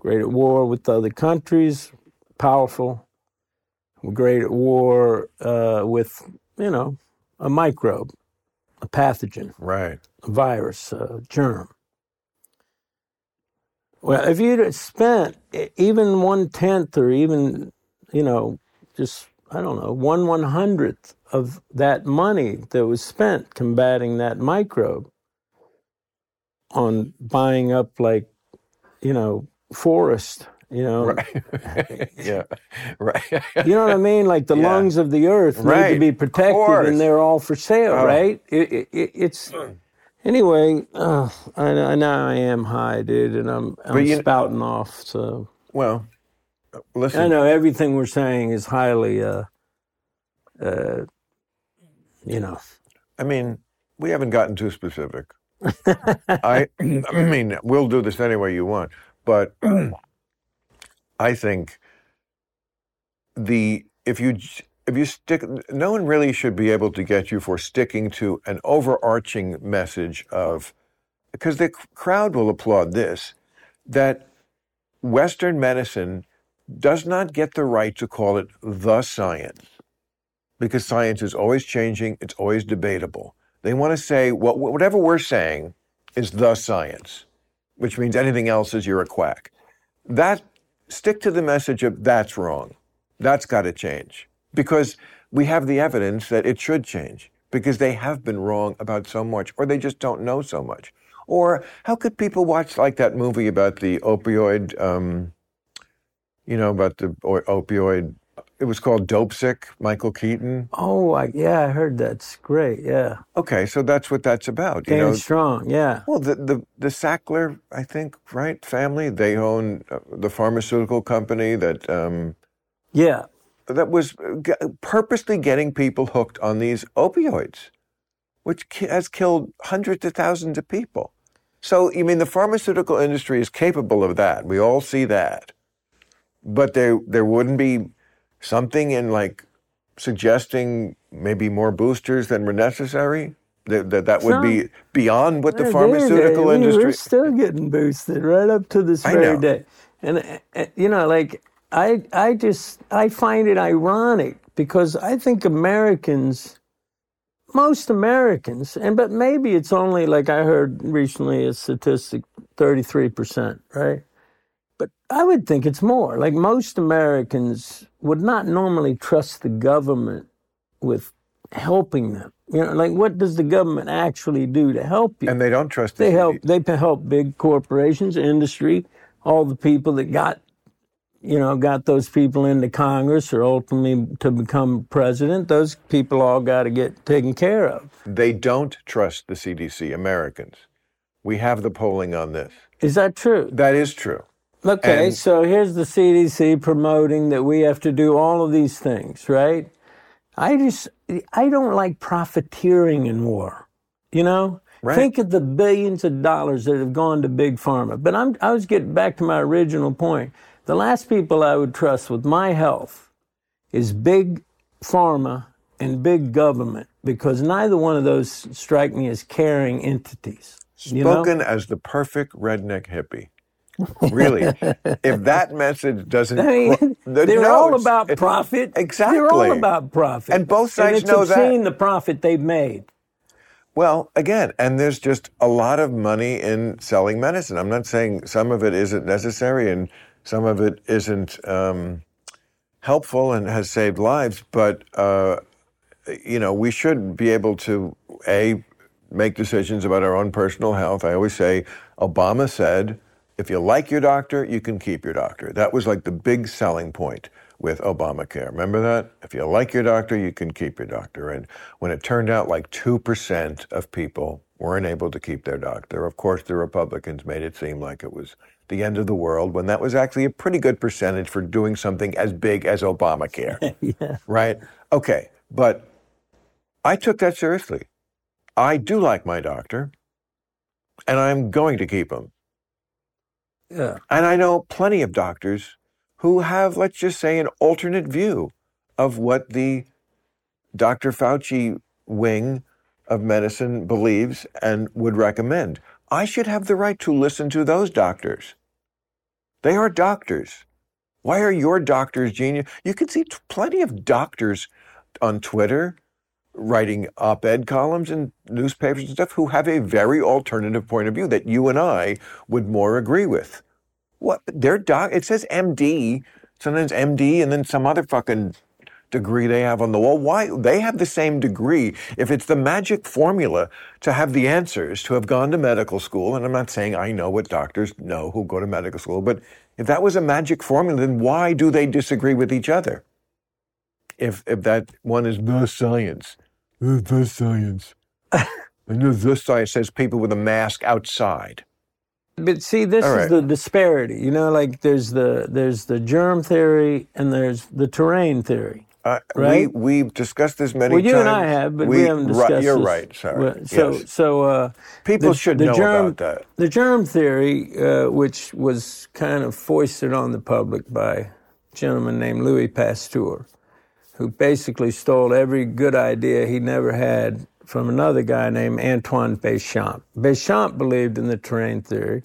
Great at war with other countries, powerful. We're great at war uh, with you know a microbe, a pathogen, Right. a virus, a germ. Well, if you'd spent even one tenth or even, you know, just, I don't know, one one hundredth of that money that was spent combating that microbe on buying up, like, you know, forest, you know, Right. <laughs> yeah. Right. you know what I mean? Like the Yeah. lungs of the earth need to be protected, and they're all for sale, Oh. right? It, it, it, it's anyway. Uh, I, I now I am high, dude, and I'm I'm you- spouting off. So well, listen. I know everything we're saying is highly, uh, uh, you know, I mean, we haven't gotten too specific. <laughs> I, I mean, we'll do this any way you want, but <clears throat> I think the if you if you stick, no one really should be able to get you for sticking to an overarching message of because the crowd will applaud this that Western medicine does not get the right to call it the science because science is always changing, it's always debatable. They want to say what whatever we're saying is the science, which means anything else is you're a quack. That stick to the message of that's wrong. That's got to change because we have the evidence that it should change because they have been wrong about so much or they just don't know so much. Or how could people watch like that movie about the opioid um, you know about the opioid it was called Dopesick, Michael Keaton. oh, I, yeah, I heard that's great. Yeah, Okay, so that's what that's about. You know, strong. Yeah, well, the, the the Sackler, I think, right family, they own uh, the pharmaceutical company that um, yeah. that was uh, purposely getting people hooked on these opioids, which has killed hundreds of thousands of people. So, you mean the pharmaceutical industry is capable of that? We all see that, but there there wouldn't be something in like suggesting maybe more boosters than were necessary. That that, that would be beyond what the pharmaceutical dude, industry. We're still getting boosted right up to this very day, and uh, uh, you know, like I, I just I find it ironic because I think Americans most Americans, and but maybe it's only like I heard recently a statistic, thirty three percent, right? I would think it's more. Like most Americans would not normally trust the government with helping them. You know, like what does the government actually do to help you? And they don't trust. The they help. They help big corporations, industry, all the people that got, you know, got those people into Congress or ultimately to become president. Those people all got to get taken care of. They don't trust the CDC. Americans. We have the polling on this. Is that true? That is true. Okay, And- so here's the CDC promoting that we have to do all of these things, right? I just, I don't like profiteering in war. You know, Right. think of the billions of dollars that have gone to big pharma. But I'm, I was getting back to my original point. The last people I would trust with my health is big pharma and big government because neither one of those strike me as caring entities. You know? Spoken as the perfect redneck hippie. Really, <laughs> if that message doesn't, I mean, the, they're no, all about it- profit. Exactly. They're all about profit. And both sides it's know that. the profit they've made. Well, again, and there's just a lot of money in selling medicine. I'm not saying some of it isn't necessary and some of it isn't um, helpful and has saved lives, but uh, you know, we should be able to a make decisions about our own personal health. I always say, Obama said, if you like your doctor, you can keep your doctor. That was like the big selling point with Obamacare. Remember that? If you like your doctor, you can keep your doctor. And when it turned out like 2% of people weren't able to keep their doctor, of course, the Republicans made it seem like it was the end of the world when that was actually a pretty good percentage for doing something as big as Obamacare. <laughs> yeah. Right? Okay. But I took that seriously. I do like my doctor, and I'm going to keep him. Yeah. And I know plenty of doctors who have, let's just say, an alternate view of what the Dr. Fauci wing of medicine believes and would recommend. I should have the right to listen to those doctors. They are doctors. Why are your doctors genius? You can see t- plenty of doctors on Twitter writing op ed columns in newspapers and stuff who have a very alternative point of view that you and I would more agree with. What? Their doc, it says MD, sometimes MD, and then some other fucking degree they have on the wall. Why? They have the same degree. If it's the magic formula to have the answers, to have gone to medical school, and I'm not saying I know what doctors know who go to medical school, but if that was a magic formula, then why do they disagree with each other? If, if that one is the science, "Uh, the science. <laughs> and the, the science says people with a mask outside. But see, this All is the disparity. You know, like there's the there's the germ theory and there's the terrain theory. Uh, Right? We we've discussed this many Well, times. you and I have, but we, haven't discussed Right, you're this. right. Sorry. Well, So, Yes. so uh, People the- should the know germ, about that. The germ theory, uh, which was kind of foisted on the public by a gentleman named Louis Pasteur, who basically stole every good idea he never had from another guy named Antoine Béchamp. Béchamp believed in the terrain theory,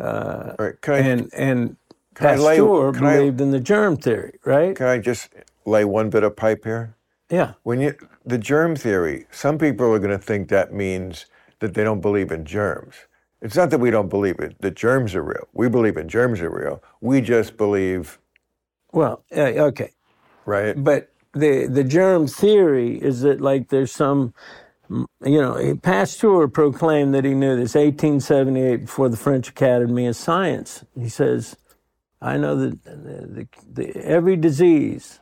All right, I, and and I lay- Pasteur can I- believed in the germ theory, right? can I just lay one bit of pipe here? Yeah. When you the germ theory, some people are going to think that means that they don't believe in germs. It's not that we don't believe it. that germs are real. We believe in germs are real. We just believe, Well, uh, okay. Right? but the the germ theory is that like there's some you know pasteur proclaimed that he knew this 1878 before the french academy of science. He says i know that the, the, the, every disease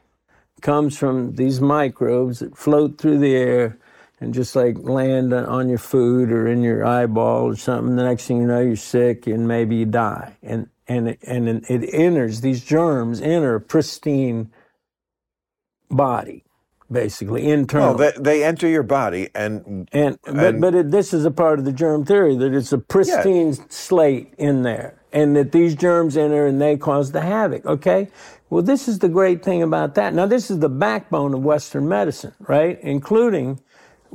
comes from these microbes that float through the air and just like land on your food or in your eyeball or something. The next thing you know you're sick and maybe you die. And and it, and it enters these germs enter pristine body, basically internal. Well, they, they enter your body, and and but and- but it, this is a part of the germ theory that it's a pristine slate in there, and that these germs enter and they cause the havoc. Okay, well this is the great thing about that. Now this is the backbone of Western medicine, right? Including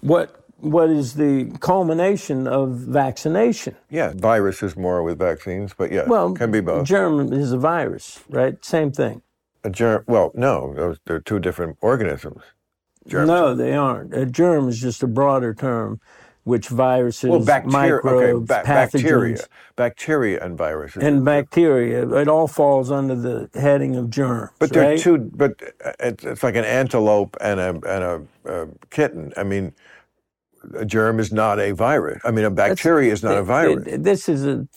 what what is the culmination of vaccination. yeah, virus is more with vaccines, but yeah, Well, can be both. Germ is a virus, right? Same thing. A germ. Well, no, those they're two different organisms. germs. No, they aren't. A germ is just a broader term, which viruses, well, bacteria, microbes, okay, ba- pathogens, bacteria, bacteria, and viruses. and bacteria. It all falls under the heading of germs. but they're right? two. But uh, it's, it's like an antelope and a and a, a kitten. I mean, a germ is not a virus. I mean, a bacteria is not a virus. it- this is a.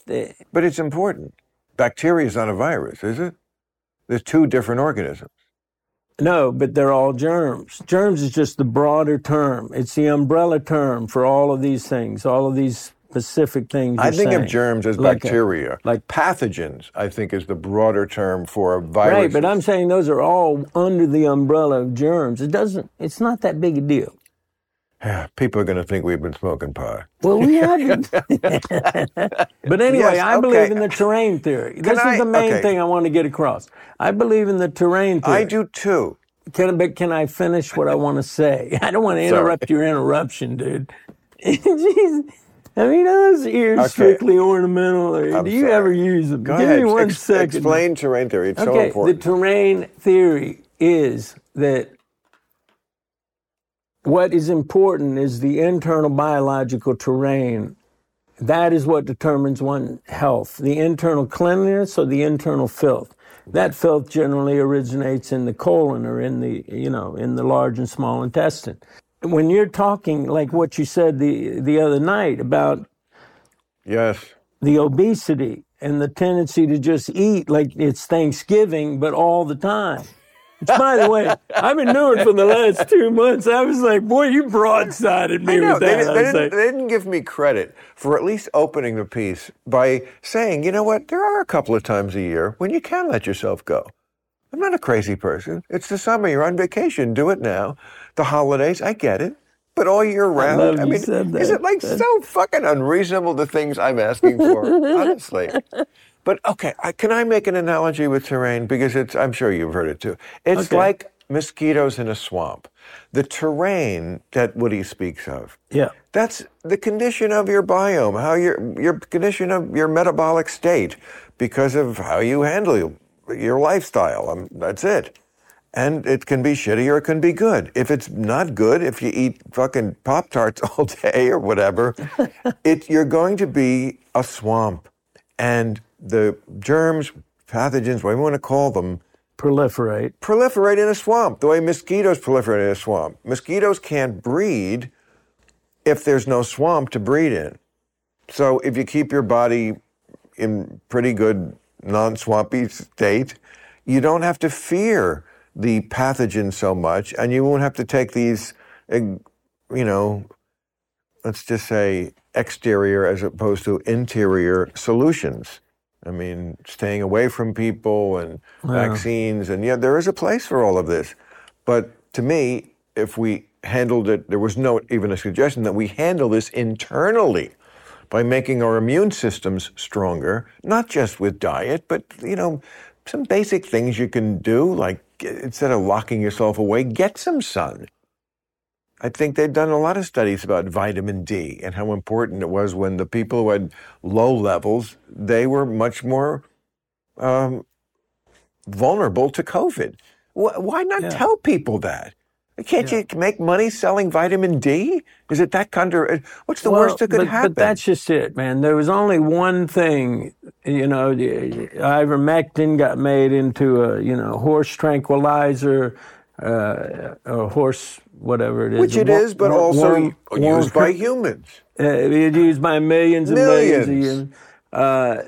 but it's important. Bacteria is not a virus, is it? There's two different organisms. No, but they're all germs. Germs is just the broader term. It's the umbrella term for all of these things, all of these specific things. I think saying. of germs as Like a- bacteria. like- pathogens, I think, is the broader term for a virus. Right, but I'm saying those are all under the umbrella of germs. It doesn't. It's not that big a deal. <sighs> People are going to think we've been smoking pot. Well, we haven't. <laughs> but anyway, Yes, I okay. believe in the terrain theory. This I- is the main okay. thing I want to get across. I believe in the terrain theory. I do too. Can, but can I finish what I want to say? <laughs> I don't want to interrupt your interruption, dude. <laughs> Jeez. I mean, are those ears Okay. strictly ornamental, or I'm do you sorry. ever use them? Go Give ahead. me one Ex- second. Explain terrain theory. It's so Okay, the terrain theory is that what is important is the internal biological terrain. That is what determines one's health. The internal cleanliness or the internal filth. That filth generally originates in the colon or in the, you know, in the large and small intestine. When you're talking like what you said the, the other night about yes. the obesity and the tendency to just eat like it's Thanksgiving, but all the time. By the way, I've been doing for the last two months. I was like, boy, you broadsided me I with they, that. didn't, I they, didn't, like, they didn't give me credit for at least opening the piece by saying, you know what, there are a couple of times a year when you can let yourself go. I'm not a crazy person. It's the summer. You're on vacation. Do it now. The holidays, I get it. But all year round, love you mean, is it like so fucking unreasonable the things I'm asking for? <laughs> honestly. But okay, I, can I make an analogy with terrain because it's? I'm sure you've heard it too. It's Okay. like mosquitoes in a swamp. The terrain that Woody speaks of. yeah. That's the condition of your biome, how your your condition of your metabolic state, because of how you handle your, your lifestyle. Um, that's it. And it can be shitty or it can be good. If it's not good, if you eat fucking Pop Tarts <laughs> all day or whatever, <laughs> it you're going to be a swamp. And the germs, pathogens, whatever you want to call them, Proliferate. proliferate in a swamp the way mosquitoes proliferate in a swamp. Mosquitoes can't breed if there's no swamp to breed in. So if you keep your body in pretty good non-swampy state, you don't have to fear the pathogen so much, and you won't have to take these, you know, let's just say exterior as opposed to interior solutions. I mean, staying away from people and vaccines, and yeah, there is a place for all of this. But to me, if we handled it, there was no even a suggestion that we handle this internally by making our immune systems stronger, not just with diet, but you know, some basic things you can do, like instead of locking yourself away, get some sun. I think they've done a lot of studies about vitamin D and how important it was when the people who had low levels, they were much more um, vulnerable to COVID. Why not Yeah. tell people that? Can't you make money selling vitamin D? Is it that kind of? What's the worst that could but, happen? But that's just it, man. There was only one thing, you know, ivermectin got made into a, you know, horse tranquilizer, uh, or horse, whatever it is. Which it Wor- is, but wor- also used by humans. Uh, it's used by millions and millions, Millions. Uh, uh,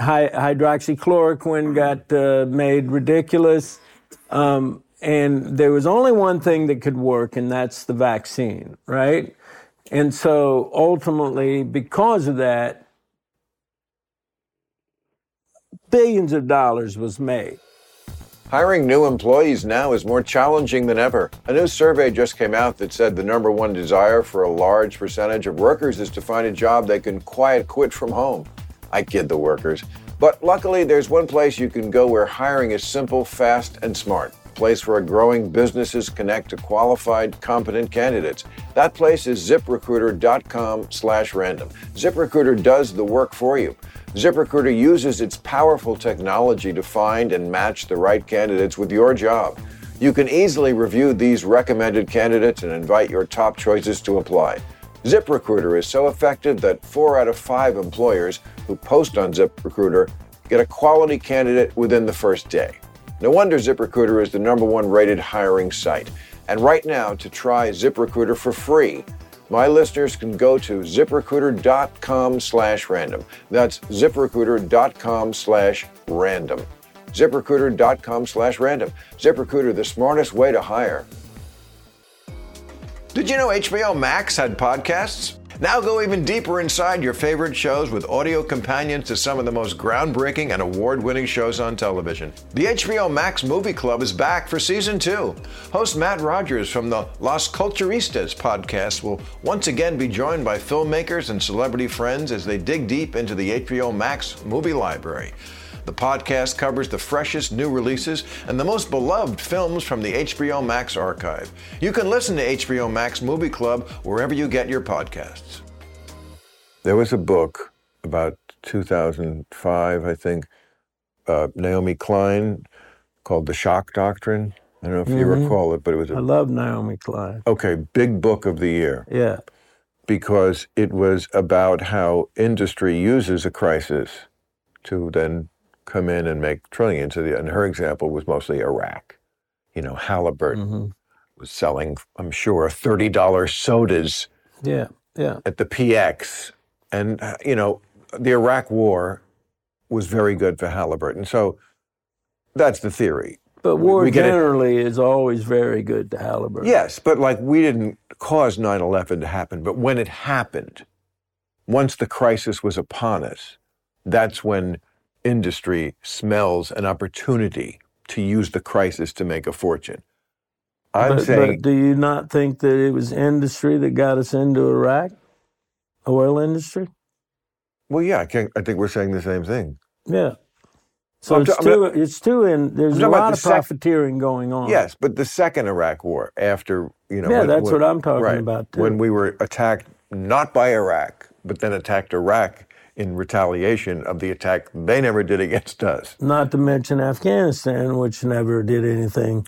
hydroxychloroquine got uh, made ridiculous. Um, and there was only one thing that could work, and that's the vaccine, right? And so ultimately, because of that, billions of dollars was made. Hiring new employees now is more challenging than ever. A new survey just came out that said the number one desire for a large percentage of workers is to find a job they can quiet quit from home. I kid the workers. But luckily, there's one place you can go where hiring is simple, fast, and smart. Place where growing businesses connect to qualified, competent candidates. That place is ziprecruiter.com slash random. ZipRecruiter does the work for you. ZipRecruiter uses its powerful technology to find and match the right candidates with your job. You can easily review these recommended candidates and invite your top choices to apply. ZipRecruiter is so effective that four out of five employers who post on ZipRecruiter get a quality candidate within the first day. No wonder ZipRecruiter is the number one rated hiring site. And right now, to try ZipRecruiter for free, my listeners can go to ziprecruiter.com slash random. That's ziprecruiter.com slash random. ZipRecruiter.com slash random. ZipRecruiter, the smartest way to hire. Did you know HBO Max had podcasts? Now go even deeper inside your favorite shows with audio companions to some of the most groundbreaking and award winning shows on television. The HBO Max Movie Club is back for season two. Host Matt Rogers from the Las Culturistas podcast will once again be joined by filmmakers and celebrity friends as they dig deep into the HBO Max movie library. The podcast covers the freshest new releases and the most beloved films from the HBO Max archive. You can listen to HBO Max Movie Club wherever you get your podcasts. There was a book about 2005, I think, uh, Naomi Klein called The Shock Doctrine. I don't know if you Mhm. recall it, but it was I a love Naomi Klein. okay big book of the year Yeah. because it was about how industry uses a crisis to then come in and make trillions. And her example was mostly Iraq. You know, Halliburton hmm was selling, I'm sure, $30 sodas Yeah. Yeah. at the PX. And, uh, you know, the Iraq war was very good for Halliburton. So that's the theory. But war we it. generally is always very good to Halliburton. Yes, but like we didn't cause 9 11 to happen. But when it happened, once the crisis was upon us, that's when industry smells an opportunity to use the crisis to make a fortune. I'm but, saying, but do you not think that it was industry that got us into Iraq? Oil industry? well, yeah, I, can't, I think we're saying the same thing. Yeah. So I'm it's ta- too, it's too in, there's a lot the of sec- profiteering going on. Yes, but the second Iraq war, after, you know. Yeah, when- that's when- what I'm talking right, about, too. When we were attacked not by Iraq, but then attacked Iraq in retaliation of the attack they never did against us. Not to mention Afghanistan, which never did anything.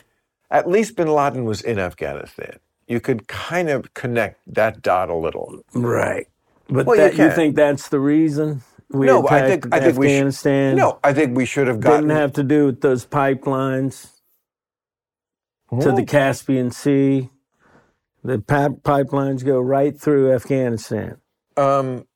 At least bin Laden was in Afghanistan. You could kind of connect that dot a little. Right. But Well, you that, you, can. think that's the reason we no, I attacked think I think we should. Afghanistan? No, I think we should have gotten Didn't have to do with those pipelines to the Caspian Sea. The pi- pipelines go right through Afghanistan. Um,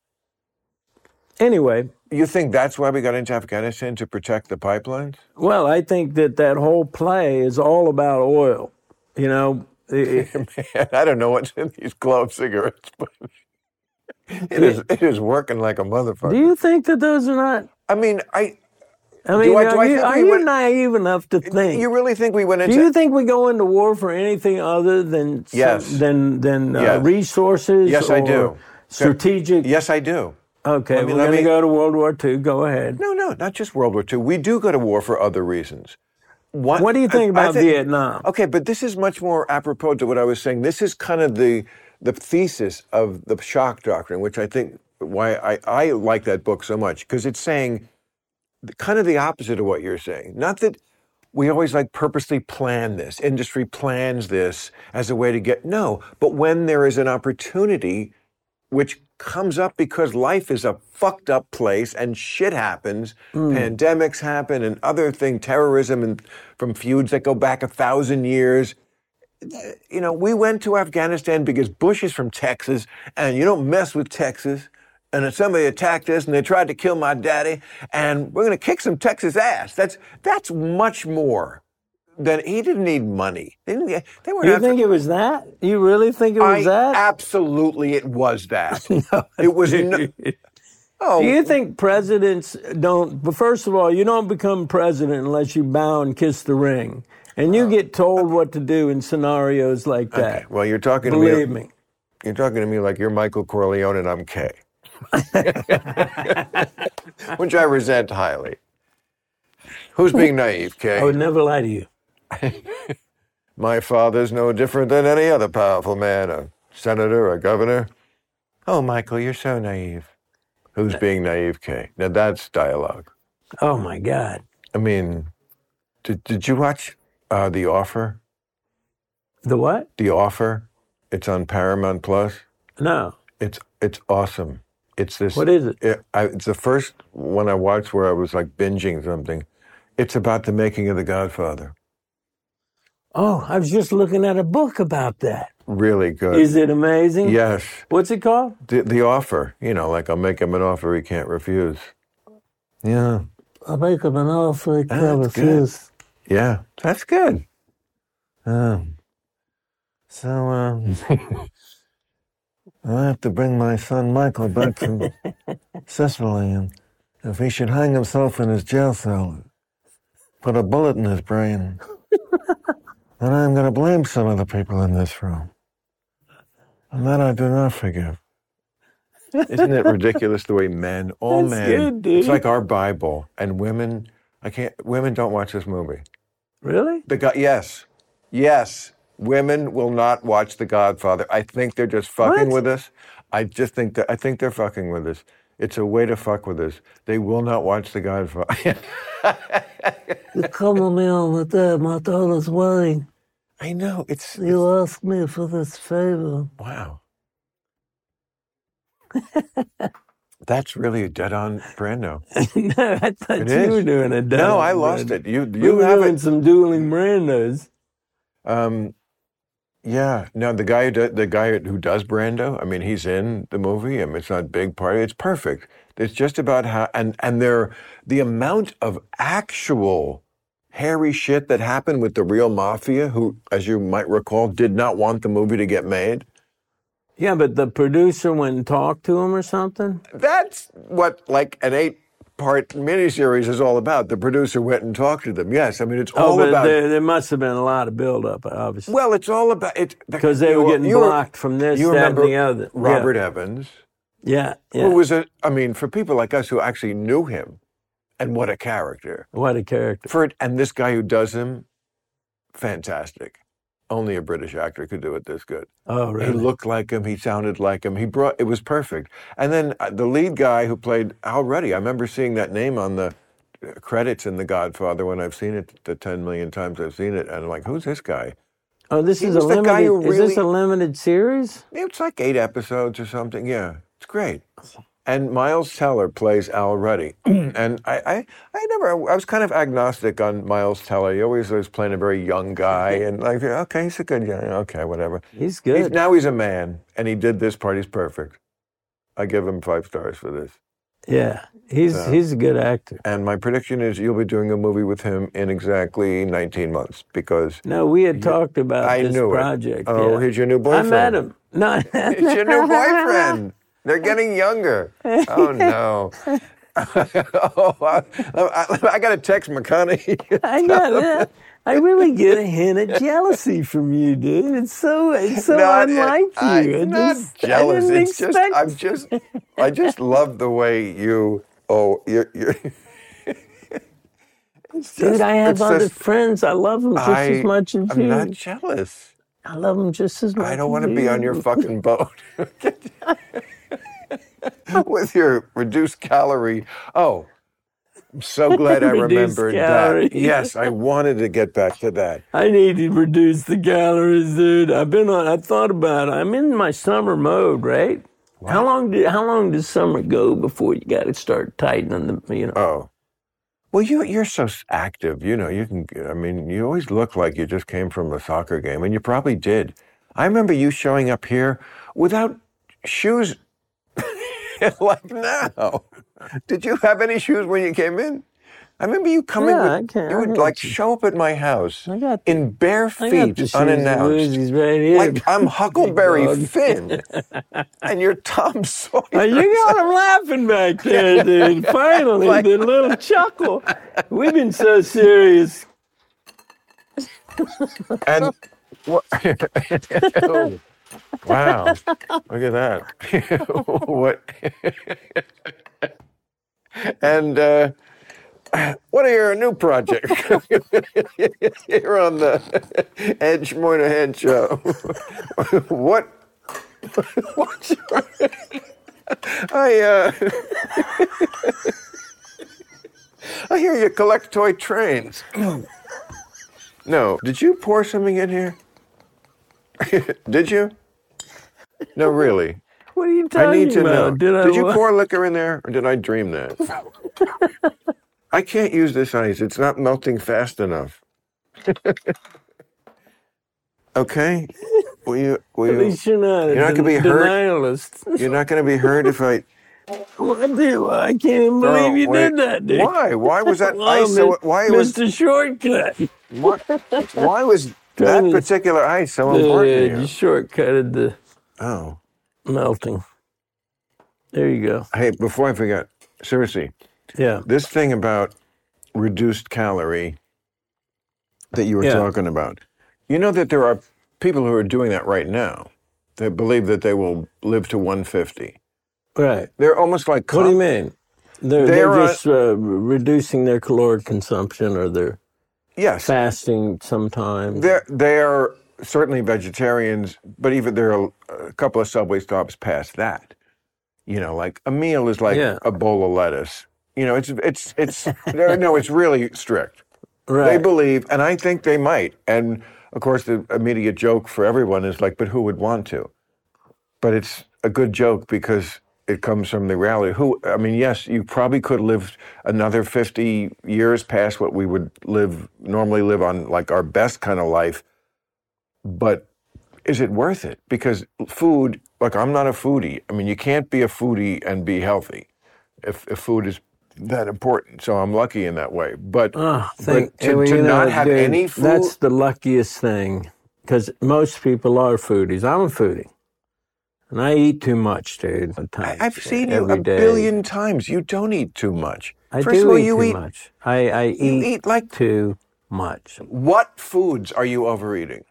Anyway, you think that's why we got into Afghanistan to protect the pipelines? well, I think that that whole play is all about oil. You know, <laughs> it- Man, I don't know what's in these glove cigarettes, but <laughs> it is it is working like a motherfucker. do you think that those are not? I mean, I I mean, I- are you, are we you naive enough to think? you really think we went into? do you think we go into war for anything other than some- Yes. than than uh, resources? Yes, I do. Strategic. Yes, I do. Okay, Let me- we're let going to me- go to World War II. Go ahead. No, no, not just World War II. We do go to war for other reasons. What, What do you think I- I about think- Vietnam? Okay, but this is much more apropos to what I was saying. This is kind of the the thesis of the shock doctrine, which I think why I, I like that book so much because it's saying kind of the opposite of what you're saying. Not that we always like purposely plan this, industry plans this as a way to get no, but when there is an opportunity which comes up because life is a fucked up place and shit happens. Hmm. Pandemics happen and other things, terrorism and from feuds that go back a thousand years. You know, we went to Afghanistan because Bush is from Texas and you don't mess with Texas. And somebody attacked us and they tried to kill my daddy and we're going to kick some Texas ass. That's, that's much more than he didn't need money. They, didn't, they weren't You after- think it was that? You really think it I was that? absolutely it was that. <laughs> no, it was no, oh Do you think presidents don't? But first of all, you don't become president unless you bow and kiss the ring, and you oh. get told uh, what to do in scenarios like that. okay. Well, you're talking to Believe me. me. You're talking to me like you're Michael Corleone and I'm Kay, <laughs> <laughs> which I resent highly. Who's being naive, Kay? I would never lie to you. <laughs> My father's no different than any other powerful man, a senator, a governor. Oh, Michael, you're so naive. Who's being naive, Kay? Now that's dialogue. Oh my God! I mean, did, did you watch uh, The Offer? The what? The Offer. It's on Paramount Plus. No. It's it's awesome. It's this. What is it? it I, it's the first one I watched where I was like binging something. It's about the making of The Godfather. Oh, I was just looking at a book about that. Really good. Is it amazing? yes. What's it called? The, the offer. You know, like I'll make him an offer he can't refuse. Yeah. I'll make him an offer he can't that's good. refuse. Yeah. That's good. Um, so, um, <laughs> I have to bring my son Michael back from <laughs> Sicily, and if he should hang himself in his jail cell, put a bullet in his brain, <laughs> then I'm going to blame some of the people in this room. And that I do not forgive. Isn't it ridiculous the way men, all That's men, good, it's like our Bible, and women, I can't, women don't watch this movie. Really? The God, yes, yes, women will not watch The Godfather. I think they're just fucking What? with us. I just think that I think they're fucking with us. It's a way to fuck with us. They will not watch The Godfather. You come to me on the time. My daughter's wedding. I know it's, it's You ask me for this favor. wow. That's really a dead-on Brando. no, <laughs> I thought It you is. were doing a dead No, I lost it. You You were have doing it. some dueling Brandos. Um, yeah, no, the guy who do, the guy who does Brando, I mean, he's in the movie. I mean, it's not a big part. It's perfect. It's just about how and and there the amount of actual hairy shit that happened with the real mafia, who, as you might recall, did not want the movie to get made. Yeah, but the producer went and talked to him or something. That's what like an eight part miniseries is all about. The producer went and talked to them. Yes, I mean it's oh, all oh, about. there, there must have been a lot of buildup, obviously, well, it's all about it because they were getting you were- blocked from this, You that, and the other. Robert Evans, Yeah, yeah. who yeah. was a, I mean, for people like us who actually knew him, and what a character. what a character. For and this guy who does him, fantastic. Only a British actor could do it this good. Oh, really? He looked like him. He sounded like him. He brought it was perfect. And then uh, the lead guy who played Al Ruddy, I remember seeing that name on the uh, credits in The Godfather when I've seen it the ten million times I've seen it, and I'm like, who's this guy? oh, this he is a was the guy limited. who Is this a limited series? It's like eight episodes or something. Yeah, it's great. And Miles Teller plays Al Ruddy. <clears throat> and I, I, I never, I was kind of agnostic on Miles Teller. He always was playing a very young guy. And <laughs> like, okay, he's a good guy. Okay, whatever. He's He's, good. now he's a man, and he did this part. He's perfect. I give him five stars for this. yeah, he's So- he's a good actor. And my prediction is you'll be doing a movie with him in exactly 19 months because No, we had talked about I this knew project. it. Oh, yeah. he's your new boyfriend. I met him. <laughs> No, It's your new <laughs> boyfriend. They're getting younger. Oh <laughs> no. <laughs> oh, I, I, I got to text McConaughey. I got <laughs> it. I really get a hint of jealousy from you, dude. It's so it's so Not- eh, unlike you. I- I not just- jealous. It's just I'm just I just love the way you. Oh, you're. you're it's dude. I have other just- friends. I love them just I, as much as you. I'm not jealous. I love them just as much. I don't want to be on your fucking boat. <laughs> With your reduced calorie. Oh, I'm so <laughs> glad I remembered calorie. that. Yes, I <laughs> wanted to get back to that. I need to reduce the calories, dude. I've been on. I thought about it. I'm in my summer mode, right? How long do How long does summer go before you got to start tightening the? You know. Oh. Well, you you're so active. You know, you can. I mean, you always look like you just came from a soccer game, and you probably did. I remember you showing up here without shoes, <laughs> like now. Did you have any shoes when you came in? I remember you coming. Yeah, I with, you would like you. show up at my house got in bare feet, unannounced. Right. Like I'm <laughs> Huckleberry. Finn, <laughs> and you're Tom Sawyer. Oh, you got him laughing back there, dude. Finally, Like- the little chuckle. We've been so serious. And what? Oh, Wow! <laughs> Look at that. <laughs> what? and uh, what are your new projects <laughs> here on the Edge Moynihan show? what? What's your, I uh, I hear you collect toy trains. <clears throat> No, did you pour something in here? <laughs> Did you? No, really. What are you talking about? I need to about? know. Did, I Did you pour liquor in there, or did I dream that? <laughs> I can't use this ice. It's not melting fast enough. <laughs> okay. Will you? Will At least you're not. You're not gonna be den- hurt? You're not going to be hurt if I. What the- I can't even believe Oh, you wait. did that, dude. Why? Why was that Well, oh, ice? So, why was? Mr. Shortcut? What, why was that to- particular ice so important? Uh, you shortcutted the Oh. melting. There you go. Hey, before I forget, seriously, Yeah. this thing about reduced calorie that you were Yeah. talking about, you know that there are people who are doing that right now that believe that they will live to 150. Right. They're almost like What do you mean? They're, They're, they're just uh, reducing their caloric consumption or they're yes, fasting sometimes. they're they're certainly vegetarians, but even there are a couple of subway stops past that. You know, like a meal is like Yeah. a bowl of lettuce. You know, it's it's it's no, no, it's really strict. They believe, and I think they might. And of course, the immediate joke for everyone is like, but who would want to? But it's a good joke because it comes from the reality. Who, I mean, yes, you probably could live another 50 years past what we would live, normally live on like our best kind of life. But is it worth it? Because food, like I'm not a foodie. I mean, you can't be a foodie and be healthy if, if food is that important. So I'm lucky in that way. But, Oh, but to, to you not have dude, any food, That's the luckiest thing because most people are foodies. I'm a foodie. And I eat too much, dude. I've seen you a day. billion times. You don't eat too much. I First do of all, eat you too eat much. I, I you eat, eat like too much. what foods are you overeating?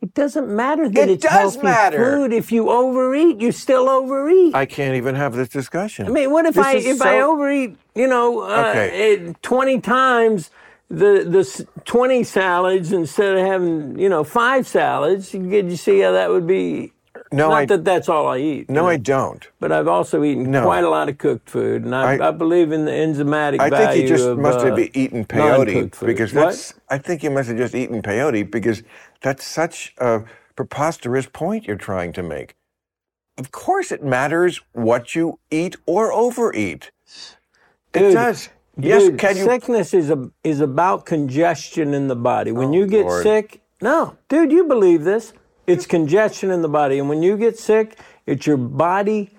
It doesn't matter that It it's does healthy matter. food. If you overeat, you still overeat. I can't even have this discussion. I mean, what if This I is if I so- overeat, you know, uh, Okay. eh, twenty times the the s- twenty salads instead of having you know five salads? You, get- you see how that would be? No, Not I that that's all I eat. no, you I don't. But I've also eaten No. quite a lot of cooked food, and I, I- I, believe in the enzymatic I think you just of, must uh, have eaten peyote because What? that's. I think you must have just eaten peyote because that's such a preposterous point you're trying to make. Of course, it matters what you eat or overeat. It Dude, does. Yes, can you? sickness is a, is about congestion in the body. When Oh, you get Lord. sick, no, dude, you believe this? It's congestion in the body, and when you get sick, it's your body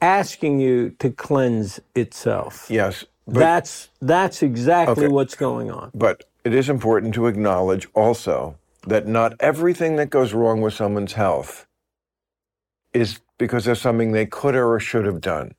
asking you to cleanse itself. Yes, but that's that's exactly Okay. what's going on. But it is important to acknowledge also that not everything that goes wrong with someone's health is because of something they could or should have done.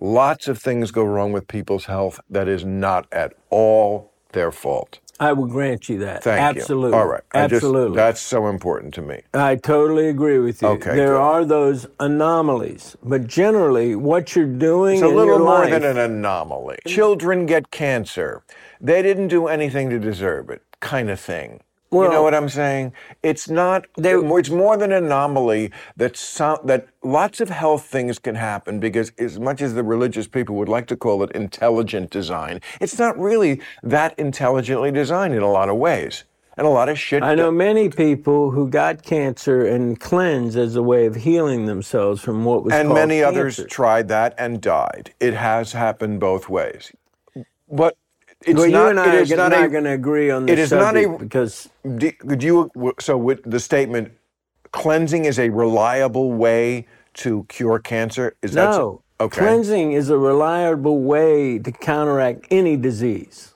Lots of things go wrong with people's health that is not at all their fault. I will grant you that. Thank Absolutely. you. All right. I just- Absolutely. that's so important to me. I totally agree with you. Okay, there good. are those anomalies, but generally, what you're doing It's a little more life, than an anomaly. Children get cancer. They didn't do anything to deserve it, kind of thing. You know what I'm saying? It's not. They- it's more than an anomaly that some, that lots of health things can happen because, as much as the religious people would like to call it intelligent design, it's not really that intelligently designed in a lot of ways, and a lot of shit. I know many people who got cancer and cleansed as a way of healing themselves from what was and many others tried that and died. It has happened both ways, but it's Well, not. you and I it are not, not, going to agree on this it is not a- because Do, could you so with the statement cleansing is a reliable way to cure cancer? Is that no, okay? cleansing is a reliable way to counteract any disease.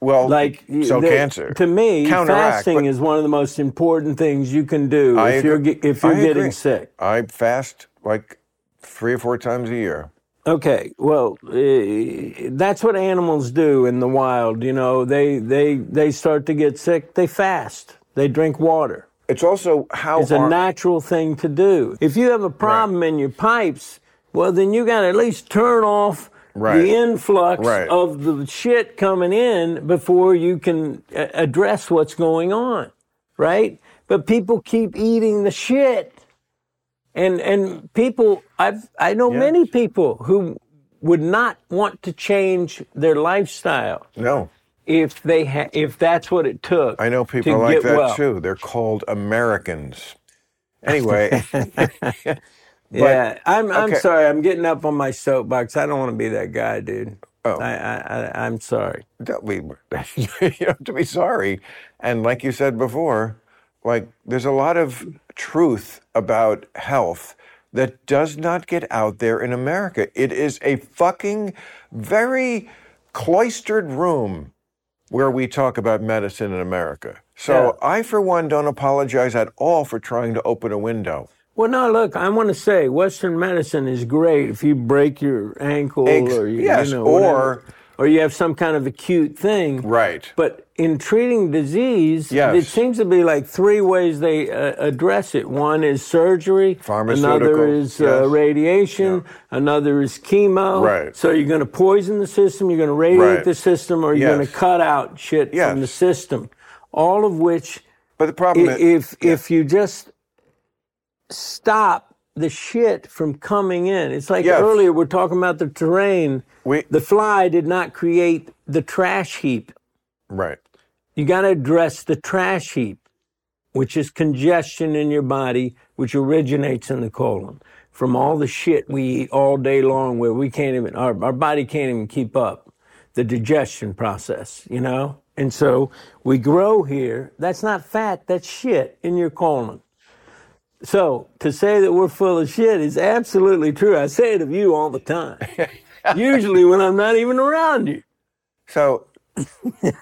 well, Like so the- cancer to me, Counteract, fasting is one of the most important things you can do I if you're if you're I getting agree. sick. I fast like three or four times a year. Okay, well, uh, that's what animals do in the wild. You know, they they they start to get sick, they fast, they drink water. It's also how It's a natural thing to do. If you have a problem in your pipes, well, then you got to at least turn off Right. the influx Right. of the shit coming in before you can a- address what's going on, right? But people keep eating the shit, and and people, I've I know Yes. many people who would not want to change their lifestyle no. if they ha- if that's what it took. I know people like that well. too. They're called Americans. Anyway, <laughs> <laughs> yeah, I'm. I'm sorry. I'm getting up on my soapbox. I don't want to be that guy, dude. Oh. I, I, I I'm sorry. don't be, <laughs> you have to be sorry. And like you said before, like there's a lot of truth about health that does not get out there in America. It is a fucking very cloistered room where we talk about medicine in America. So I, for one, don't apologize at all for trying to open a window. Well, no, look, I want to say Western medicine is great if you break your ankle Ex- or you, yes, you know, or- whatever, or you have some kind of acute thing. Right. But in treating disease, Yes. it seems to be like three ways they uh, address it. One is surgery, another is uh, yes. radiation, another is chemo. Right. So you're going to poison the system, you're going to radiate Right. the system, or you're going to cut out shit Yes. from the system. All of which But the problem I- is, if if you just stop the shit from coming in, it's like Yes. earlier we're talking about the terrain. we, The fly did not create the trash heap. right. You got to address the trash heap, which is congestion in your body, which originates in the colon from all the shit we eat all day long, where we can't even our our body can't even keep up the digestion process, you know. And so we grow here. That's not fat. That's shit in your colon. So to say that we're full of shit is absolutely true. I say it of you all the time. <laughs> Usually when I'm not even around you. So,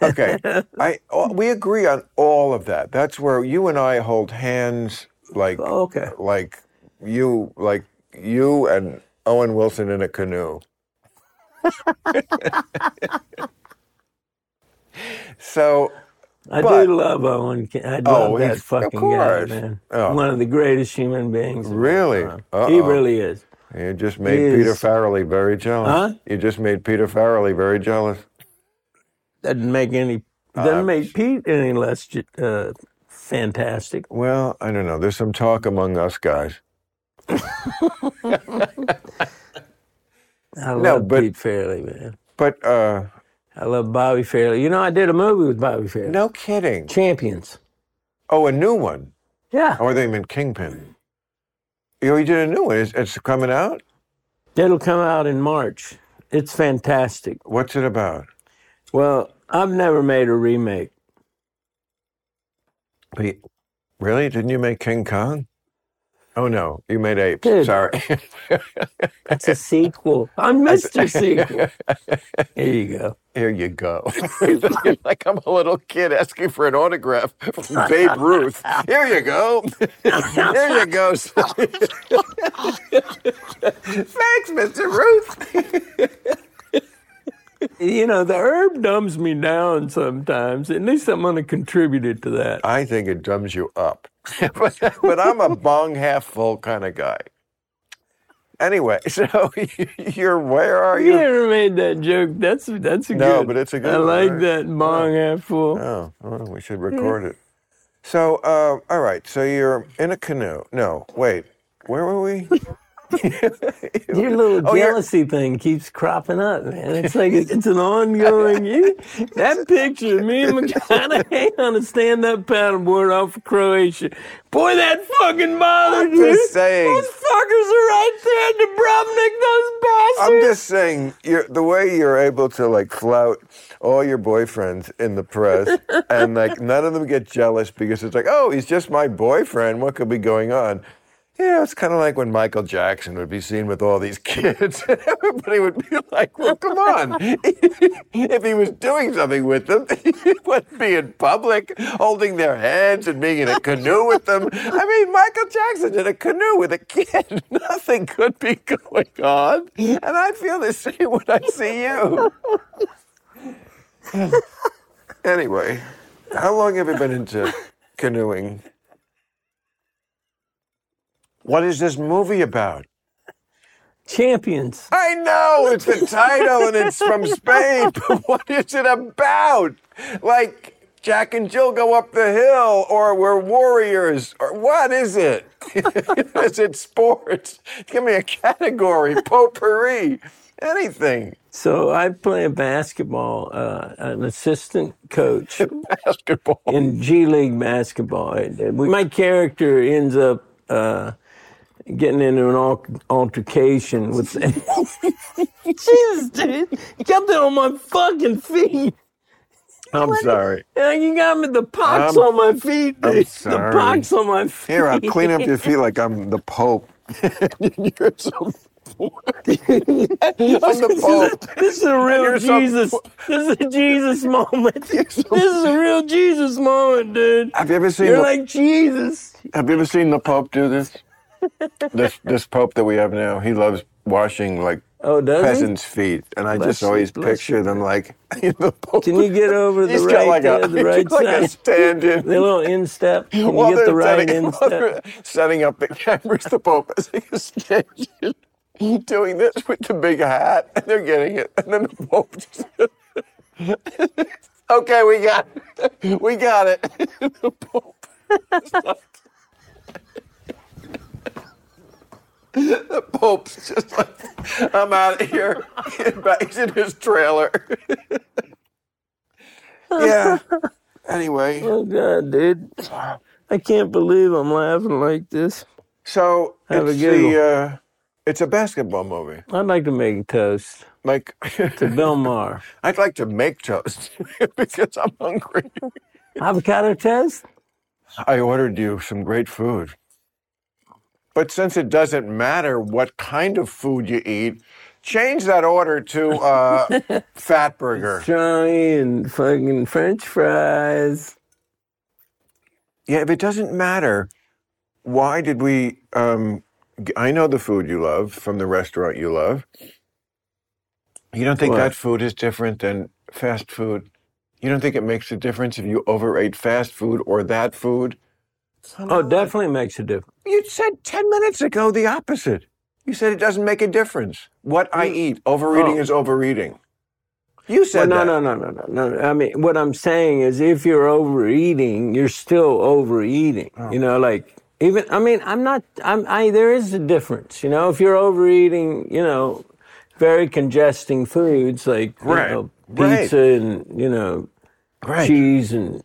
okay, I oh, we agree on all of that. That's where you and I hold hands, like oh, Okay. like you like you and Owen Wilson in a canoe. <laughs> so I But- do love Owen. I Oh, love that he's- of fucking guy, man. Oh. One of the greatest human beings. Really? He really is. you just made He Peter is- Farrelly very jealous. Huh? You just made Peter Farrelly very jealous. Doesn't make any. Doesn't Uh, make Pete any less uh, fantastic. Well, I don't know. There's some talk among us guys. <laughs> I love No, but- Pete Farrelly, man. But uh I love Bobby Farrelly. You know, I did a movie with Bobby Farrelly. no kidding. Champions. Oh, a new one. Yeah, Or they meant Kingpin. You know, you did a new one. It's, it's coming out. it'll come out in March. It's fantastic. What's it about? Well, I've never made a remake. Wait, Really? Didn't you make King Kong? Oh no, you made apes. Dude. Sorry. That's a sequel. I'm <laughs> Mr. Sequel. <laughs> Here you go. Here you go. <laughs> like I'm a little kid asking for an autograph from Babe Ruth. Here you go. Here you go. Thanks, Mr. Ruth. You know, the herb dumbs me down sometimes. At least I'm going to contribute to that. I think it dumbs you up. but, <laughs> but I'm a bong half full kind of guy. Anyway, <laughs> so you're where are You you? never made that joke. That's that's a No, good. but it's a good I one, like right? that bong half full. Oh, well, we should record it. So, uh, all right. So you're in a canoe. No, wait. Where were we? <laughs> <laughs> Your little Oh, you're- jealousy thing keeps cropping up, man. It's like <laughs> it's an ongoing. You, that picture of me and McConaughey on a stand-up paddleboard off of Croatia. Boy, that fucking bothers I'm me. just saying. Those fuckers are right there in Dubrovnik. Those bastards. I'm just saying, you're, the way you're able to like flout all your boyfriends in the press, and like none of them get jealous because it's like, oh, he's just my boyfriend. What could be going on? Yeah, it's kind of like when Michael Jackson would be seen with all these <laughs> kids, and everybody would be like, "Well, come on! <laughs> if he was doing something with them, <laughs> he wouldn't be in public holding their hands and being in a canoe with them." I mean, Michael Jackson in a canoe with a kid. Nothing could be going on, and I feel the same when I see you. anyway, how long have you been into canoeing? What is this movie about? Champions. I know it's the title and it's from <laughs> Spain, but what is it about? Like Jack and Jill go up the hill, or we're warriors, or what is it? <laughs> is it sports? Give me a category, potpourri. Anything. So I play basketball, uh, an assistant coach <laughs> Basketball. in G League basketball. My character ends up uh, getting into an altercation with. <laughs> Jesus, dude, you got that on my fucking feet. I'm sorry. Yeah, you got me the pox I'm- on my feet, I'm dude. The sorry. pox on my feet. Here, I'll clean up your feet like I'm the Pope. <laughs> You're so. <laughs> This is a real Jesus. This is a Jesus moment. This is a real Jesus moment, dude. Have you ever seen You're the, like Jesus. Have you ever seen the Pope do this? This this Pope that we have now, he loves washing like Oh, does he? peasants' feet, and I Bless just always bless picture them like <laughs> the Pope. Can you get over the He's right, like uh, a, the <laughs> he's right got like a stand-in. The little instep. <laughs> Can While you get the right setting, instep? setting up the cameras, the Pope is like a stage, doing this with the big hat, and they're getting it, and then the Pope just. okay, we got, it. we got it. the Pope. The Pope's just like, I'm out of here. <laughs> He's in his trailer. <laughs> yeah. Anyway, Oh God, dude. I can't believe I'm laughing like this. so Have it's the uh, it's a basketball movie. I'd like to make toast Like to <laughs> Bill Maher. I'd like to make toast because I'm hungry. Avocado toast? I ordered you some great food. But since it doesn't matter what kind of food you eat, change that order to uh, <laughs> Fat Burger. And fucking French fries. Yeah, if it doesn't matter, why did we? Um, I know the food you love from the restaurant you love. You don't think What? that food is different than fast food? You don't think it makes a difference if you overate fast food or that food? Come Oh, definitely makes a difference. You said 10 minutes ago the opposite. You said it doesn't make a difference. What I mm. eat, overeating Oh. is overeating. You Well, said no, that. no, no, no, no, no. I mean, what I'm saying is, if you're overeating, you're still overeating. Oh. You know, like even. I mean, I'm not. I'm. I. There is a difference. You know, if you're overeating, you know, very congesting foods like you Right, know, right. pizza and you know Right. cheese and.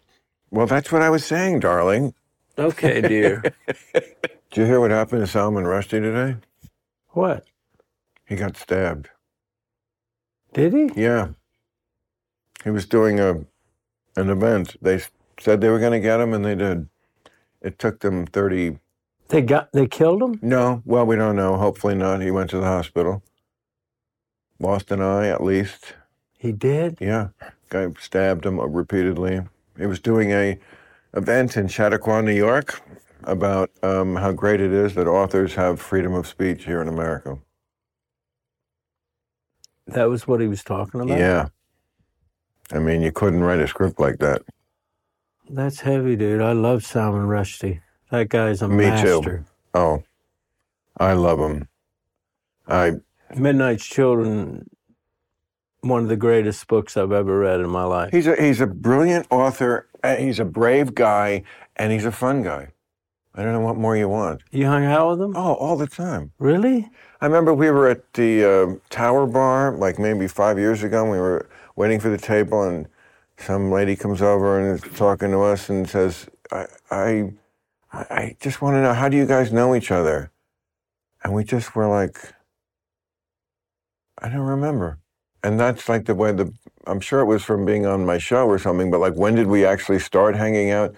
Well, that's what I was saying, darling. Okay, dear. Did you hear what happened to Salman Rushdie today? what He got stabbed. did he? Yeah. He was doing a an event. They said they were going to get him, and they did. It took them 30. They got. They killed him. No, well, we don't know. Hopefully not. He went to the hospital. Lost an eye, at least. He did. Yeah. Guy stabbed him repeatedly. He was doing a event in Chautauqua, New York, about um, how great it is that authors have freedom of speech here in America. That was what he was talking about. Yeah. I mean, you couldn't write a script like that. That's heavy, dude. I love Salman Rushdie. That guy's a Me too. Oh, I love him. I Midnight's Children, one of the greatest books I've ever read in my life. he's a he's a brilliant author. And he's a brave guy, and he's a fun guy. I don't know what more you want. You hung out with him? Oh, all the time. Really? I remember we were at the uh, Tower Bar like maybe five years ago. And we were waiting for the table, and some lady comes over and is talking to us and says, "I I, I just want to know how do you guys know each other?" And we just were like, "I don't remember." And that's like the way the I'm sure it was from being on my show or something. But like, when did we actually start hanging out?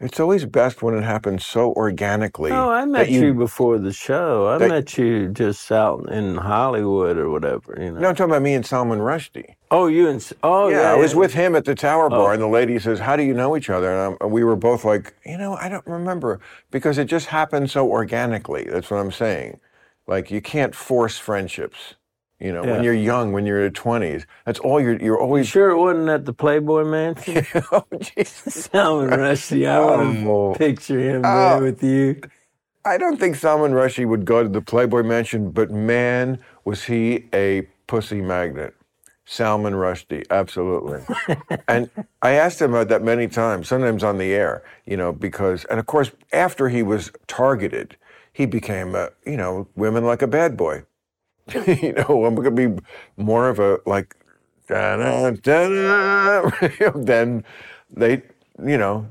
It's always best when it happens so organically. Oh, I met you, before the show. I that- met you just out in Hollywood or whatever, you know. No, I'm talking about me and Salman Rushdie. Oh, you and oh yeah, yeah, I was yeah. with him at the Tower oh. Bar, Oh. and the lady says, "How do you know each other?" And I'm, we were both like, "You know, I don't remember because it just happened so organically." That's what I'm saying. Like you can't force friendships. You know, Yeah. when you're young, when you're in your 20s, that's all you're. You're You always. sure it wasn't at the Playboy Mansion? <laughs> oh, Jesus. Salman Rushdie. I want Oh. to picture him Oh. there with you. I don't think Salman Rushdie would go to the Playboy Mansion, but man, was he a pussy magnet. Salman Rushdie, absolutely. <laughs> and I asked him about that many times, sometimes on the air, you know, because, and of course, after he was targeted, he became, uh, you know, women like a bad boy. <laughs> you know, I'm going to be more of a like, <laughs> then they, you know,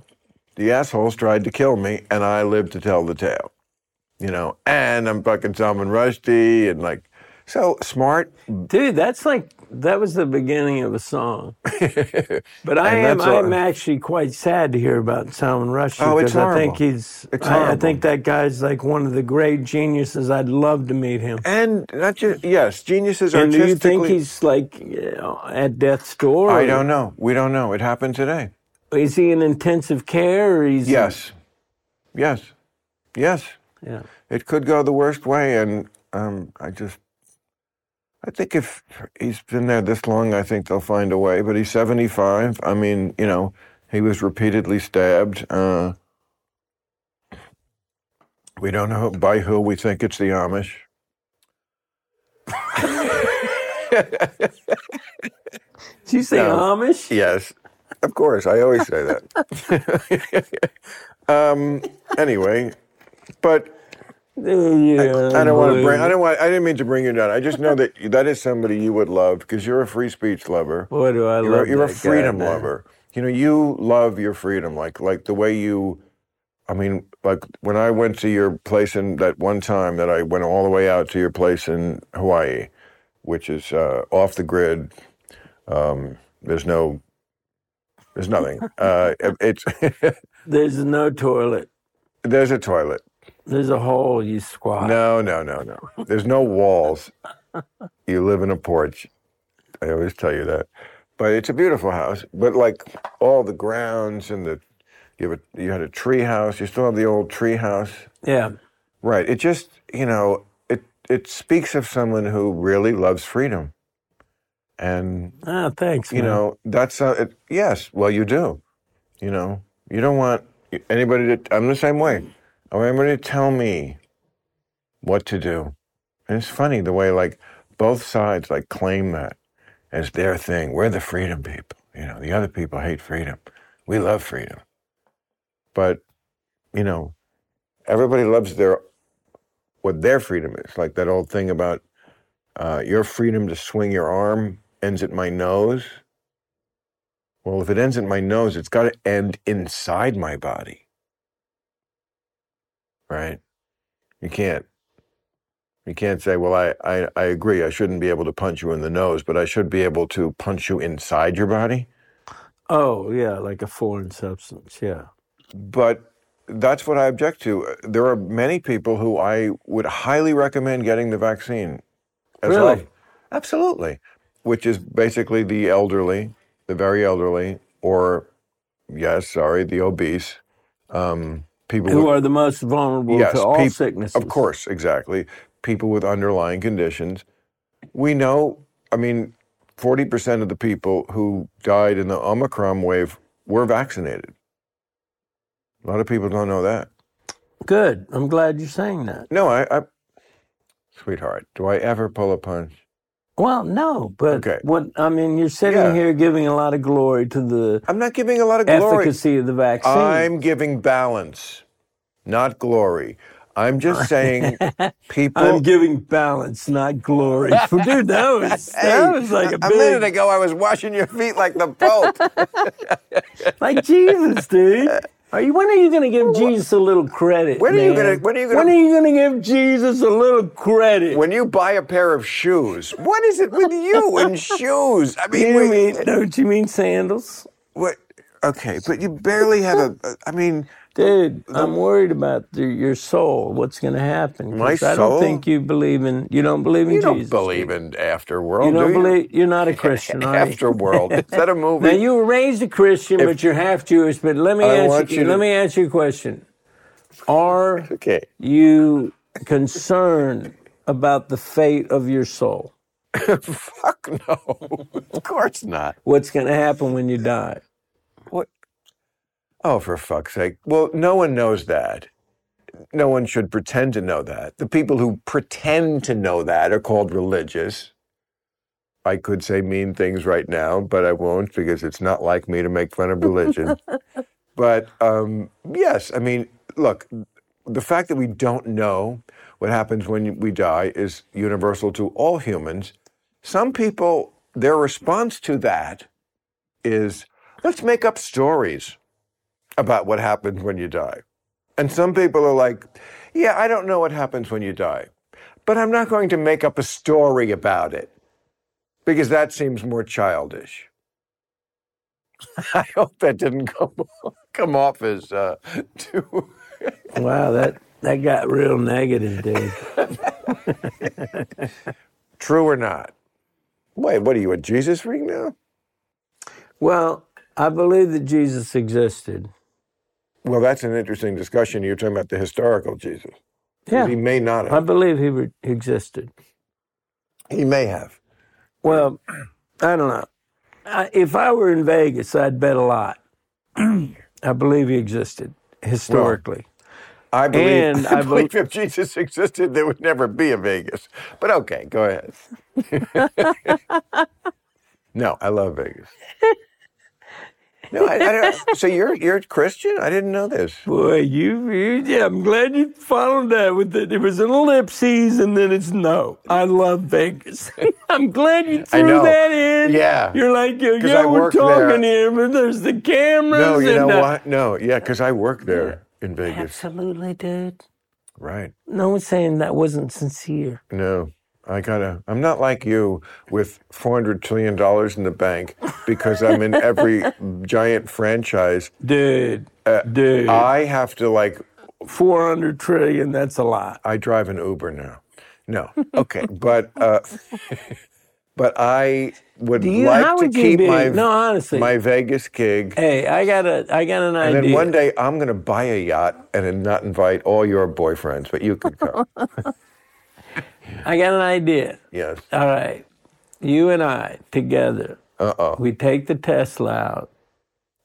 the assholes tried to kill me, and I lived to tell the tale. You know, and I'm fucking Salman Rushdie, and like, so smart. Dude, that's like that was the beginning of a song. <laughs> But I am I'm actually quite sad to hear about Salman Rushdie Oh, because I think he's I, I think that guy's like one of the great geniuses. I'd love to meet him. And not just yes, geniuses And do you think he's like you know, at death's door? I don't know. We don't know. It happened today. Is he in intensive care Yes, yes, yes. Yeah. It could go the worst way, and um, I just, I think if he's been there this long, I think they'll find a way. But he's seventy-five. I mean, you know, he was repeatedly stabbed. Uh, we don't know by who. We think it's the Amish. Did you say No. Amish? Yes, of course. I always say that. <laughs> um, anyway, but Yeah, I don't want to bring. I don't want. I didn't mean to bring you down. I just know that that is somebody you would love because you're a free speech lover. Boy, do I You're, love you're a guy, freedom man. lover. You know, you love your freedom, like like the way you. I mean, like when I went to your place in that one time that I went all the way out to your place in Hawaii, which is uh, off the grid. Um, there's no. There's nothing. <laughs> Uh, it's <laughs> There's no toilet. there's a toilet. There's a hole you squat. No, no, no, no. There's no walls. <laughs> You live in a porch. I always tell you that. But it's a beautiful house. But like all the grounds and the you have a, you had a tree house. You still have the old tree house. Yeah. Right. It just you know it it speaks of someone who really loves freedom. And Ah, thanks. you man. know that's uh, it, yes. Well, you do. You know you don't want anybody to. I'm the same way. Everybody to tell me what to do. And it's funny the way like both sides like claim that as their thing. We're the freedom people. You know, the other people hate freedom. We love freedom. But, you know, everybody loves their what their freedom is. Like that old thing about uh, your freedom to swing your arm ends at my nose. Well, if it ends at my nose, it's got to end inside my body. Right? You can't. You can't say, well, I, I, I agree. I shouldn't be able to punch you in the nose, but I should be able to punch you inside your body. Oh, yeah, like a foreign substance. Yeah. But that's what I object to. There are many people who I would highly recommend getting the vaccine. as Really? well. Absolutely. Which is basically the elderly, the very elderly, or, yes, sorry, the obese. Um, people Who with, are the most vulnerable yes, to all peop- sicknesses. Of course, exactly. People with underlying conditions. We know, I mean, 40% of the people who died in the Omicron wave were vaccinated. A lot of people don't know that. Good. I'm glad you're saying that. No, I, I sweetheart, do I ever pull a punch? Well, no, but Okay. what I mean, you're sitting Yeah. here giving a lot of glory to the I'm not giving a lot of glory. efficacy of the vaccine. I'm giving balance, not glory. I'm just saying <laughs> people. I'm giving balance, not glory. <laughs> Dude, that was that was like a a minute ago, I was washing your feet like the Pope. <laughs> like Jesus, dude. Are you? When are you going to give Jesus a little credit? When are you gonna- when are you gonna- When are you going to give Jesus a little credit? when you buy a pair of shoes, what is it with you and <laughs> shoes? I mean, you mean, don't you mean sandals? what? Okay, but you barely have a. I mean, Dude, I'm worried about the, your soul. What's going to happen? My I soul? don't think you believe in. You don't believe in Jesus. you don't believe in afterworld, You don't do believe. You're not a <laughs> Christian, are? Afterworld. Is that a <laughs> movie? Now you were raised a Christian, but you're half Jewish. But let me I ask you. you to- Let me ask you a question. Are <laughs> okay. you concerned about the fate of your soul? Fuck no. of course not. What's going to happen when you die? Oh, for fuck's sake. Well, no one knows that. No one should pretend to know that. The people who pretend to know that are called religious. I could say mean things right now, but I won't because it's not like me to make fun of religion. <laughs> but um, yes, I mean, look, the fact that we don't know, what happens when we die is universal to all humans. Some people, their response to that is, let's make up stories about what happens when you die. And some people are like, yeah, I don't know what happens when you die, but I'm not going to make up a story about it because that seems more childish. <laughs> I hope that didn't come, <laughs> come off as uh, <laughs> too. wow, that, that got real negative, dude. True or not? Wait, what are you, a Jesus freak now? Well, I believe that Jesus existed. Well, that's an interesting discussion. You're talking about the historical Jesus. Yeah. He may not have. I believe he re- existed. He may have. Well, I don't know. I, if I were in Vegas, I'd bet a lot. <clears throat> I believe he existed historically. I believe, And <laughs> I I believe bel- if Jesus existed, there would never be a Vegas. But okay, go ahead. <laughs> <laughs> no, I love Vegas. No, I, I don't. So you're you're a Christian? I didn't know this. Boy, you, you yeah, I'm glad you followed that with it. It was an ellipses and then it's no. I love Vegas. <laughs> I'm glad you I threw know. that in. Yeah. You're like, yeah, 'Cause yeah we're talking there. here, but there's the cameras. No, you and know what? No, yeah, because I work there in Vegas. Absolutely, dude. Right. No one's saying that wasn't sincere. No, I gotta. I'm not like you with 400 trillion dollars in the bank because I'm in every <laughs> giant franchise. Dude, dude. I have to like. 400 trillion, that's a lot. I drive an Uber now. No, <laughs> okay, but uh, <laughs> but I would you, like how to would keep be? my no, honestly. my Vegas gig. hey, I got a, I got an And idea. And then one day I'm going to buy a yacht and not invite all your boyfriends, but you could come. I got an idea. yes. All right. You and I together, Uh oh. we take the Tesla out.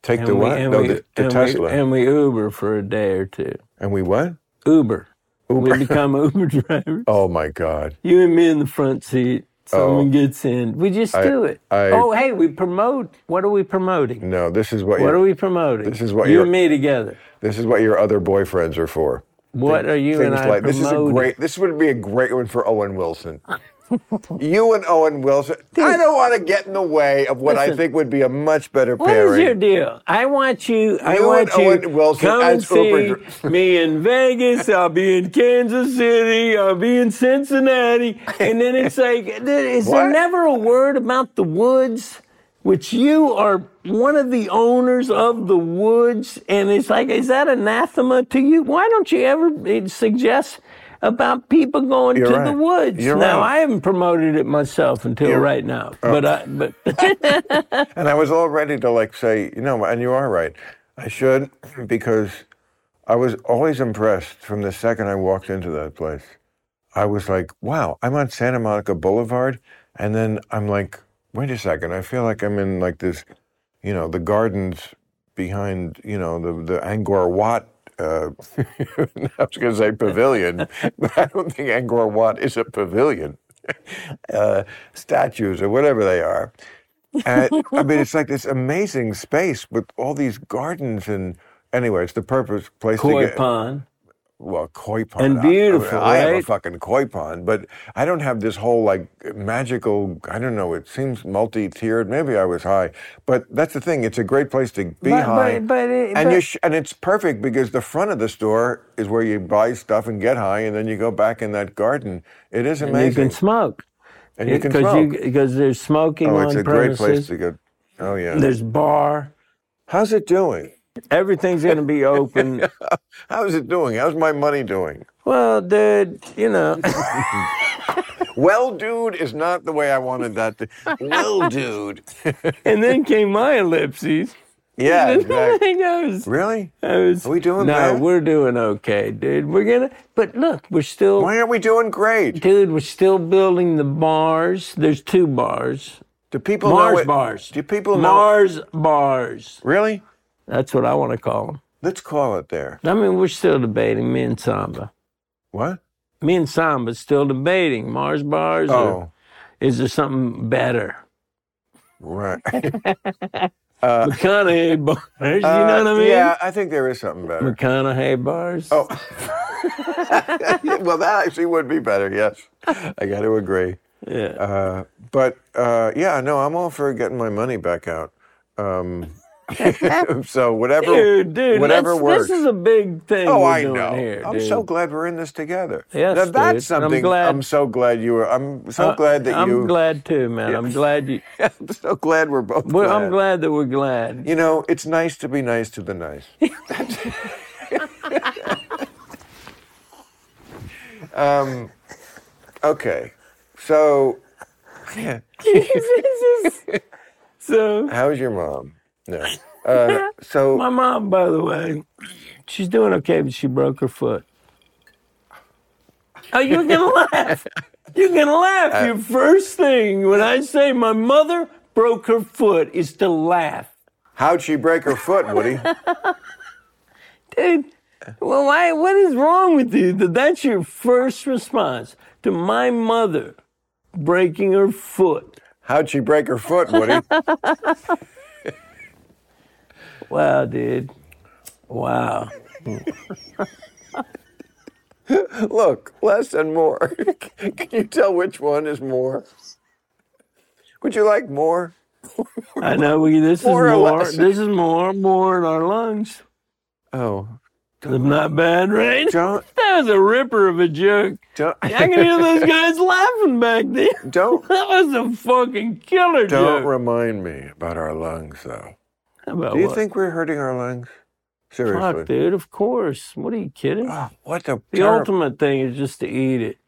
Take And the we, what? and, no, we, the, the and, Tesla. We, and we Uber for a day or two. and we what? Uber. Uber. We become <laughs> Uber drivers. Oh my God. You and me in the front seat. Someone Oh. gets in. We just I- do it. I- oh, hey, we promote. What are we promoting? No, this is what What are we promoting? This is what you and me together. this is what your other boyfriends are for. What are you and I like this is a promoting? great. This would be a great one for Owen Wilson. <laughs> you and Owen Wilson. I don't want to get in the way of what I think would be a much better What is pairing. your deal? I want you. I You want and you Owen Wilson come and as see <laughs> me in Vegas. I'll be in Kansas City. I'll be in Cincinnati, and then it's like, is there never a word about the woods? Which you are one of the owners of the woods, and it's like, is that anathema to you? Why don't you ever eh, suggest about people going You're to right. the woods? You're now, right. I haven't promoted it myself until You're- right now, but I, but <laughs> <laughs> And I was all ready to like say, you know, and you are right. I should because I was always impressed from the second I walked into that place. I was like, wow, I'm on Santa Monica Boulevard, and then I'm like, wait a second, I feel like I'm in like this, you know, the gardens behind, you know, the the Angkor Wat. Uh, <laughs> I was going to say pavilion, but I don't think Angkor Wat is a pavilion. <laughs> Uh, statues or whatever they are. And I mean, it's like this amazing space with all these gardens and. Anyway, it's the purpose place koi to get pond. Well koi pond And I- I mean, beautiful, I, have a fucking koi pond, but I don't have this whole like magical. I don't know. It seems multi-tiered. Maybe I was high, but that's the thing. It's a great place to be But- high, but- but it- and you sh- and it's perfect because the front of the store is where you buy stuff and get high, and then you go back in that garden. It is amazing. You can smoke. and you can Because smoke. because there's smoking oh, it's a great place to go. Oh yeah. There's bar. How's it doing? Everything's going to be open. <laughs> How's it doing? How's my money doing? well, dude, you know. <laughs> Well, dude, is not the way I wanted that to. <laughs> Well, dude. and then came my ellipses. yeah, exactly. I was. Really? I was Are we doing No, bad? we're doing okay, dude. We're gonna. But look, we're still. Why aren't we doing great? Dude, we're still building the bars. There's two bars. Do people know Mars it? bars. Do people know? Mars bars. Really? That's what I want to call them. Let's call it there. I mean, we're still debating me and Samba. What? Me and Samba still debating Mars bars. Or Oh, is there something better? right. <laughs> <laughs> McConaughey bars. You know what I mean? Yeah, I think there is something better. McConaughey bars. Oh. <laughs> well, that actually would be better. Yes, I got to agree. yeah. Uh, but uh, yeah, no, I'm all for getting my money back out. Um, <laughs> so whatever, dude, dude, whatever works. This is a big thing. Oh, I know. Here, I'm dude. so glad we're in this together. Yes, now, dude. that's I'm something. glad- so glad you were. I'm so glad that you I'm glad too, man. I'm glad you. <laughs> I'm so glad we're both. Well, glad. I'm glad that we're glad. You know, it's nice to be nice to the nice. <laughs> um, okay, so Jesus. So how's your mom? No. <laughs> Uh, so my mom, by the way, she's doing okay, but she broke her foot. Oh, you're gonna <laughs> laugh. You're gonna laugh. Your first thing when I say my mother broke her foot is to laugh. how'd she break her foot, Woody? <laughs> Dude, well, why, what is wrong with you that that's your first response to my mother breaking her foot? How'd she break her foot, Woody? Wow, dude. Wow. <laughs> Look, less and more. <laughs> Can you tell which one is more? Would you like more? I know we, this is More or more. This is more, more in our lungs. Oh, Not bad, right? don't, <laughs> That was a ripper of a joke. don't, I can hear those guys laughing back there. don't, That was a fucking killer joke. don't remind me about our lungs, though. About Do you what? think we're hurting our lungs? Seriously. Fuck, dude, of course. What are you kidding? Oh, what the, the ultimate thing is just to eat it.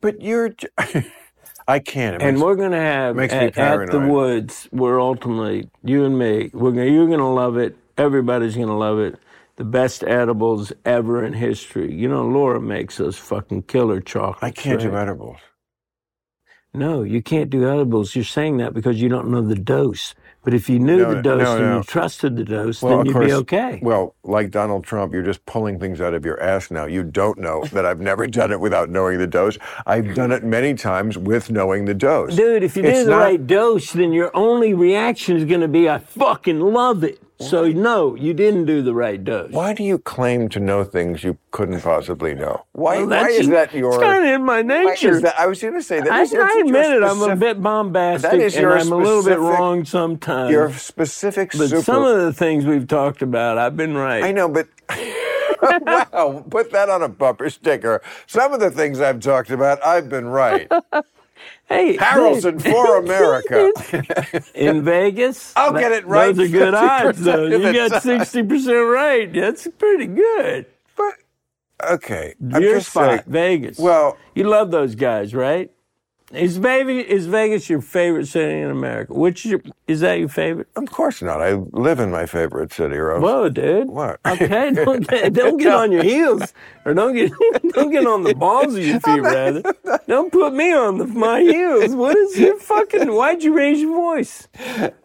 But you're. j- <laughs> I can't. It And makes- we're gonna have makes me at, at the woods. We're ultimately you and me. We're gonna you're gonna love it. Everybody's gonna love it. The best edibles ever in history. You know, Laura makes those fucking killer chocolates. I can't do edibles. No, you can't do edibles. You're saying that because you don't know the dose. But if you knew No, the dose no, and you trusted the dose, Well, then you'd course. be okay. Well, like Donald Trump, you're just pulling things out of your ass now. You don't know that I've never done it without knowing the dose. I've done it many times with knowing the dose. Dude, if you do the not- right dose, then your only reaction is going to be, I fucking love it. So, no, you didn't do the right dose. Why do you claim to know things you couldn't possibly know? Why, Well, why is that your. It's kind of in my why nature. is that? I was going to say that. I, is I admit it, I'm a specific- bit bombastic That is and I'm a little bit wrong sometimes. Your specific but super. some of the things we've talked about, I've been right. I know, but. <laughs> wow, put that on a bumper sticker. Some of the things I've talked about, I've been right. Hey, Harrelson for America. <laughs> in Vegas, I'll get it right Those are good odds, though. You got sixty percent right. That's pretty good. But okay, Your spot, saying. Vegas. Well, you love those guys, right? Is Vegas is Vegas your favorite city in America? Which is, your, is that your favorite? of course not. I live in my favorite city, Rose. Whoa, dude. What? Okay, <laughs> don't get, don't get on your heels, or don't get <laughs> don't get on the balls of your <laughs> feet, rather. Don't put me on the, my heels. What is your fucking? Why'd you raise your voice?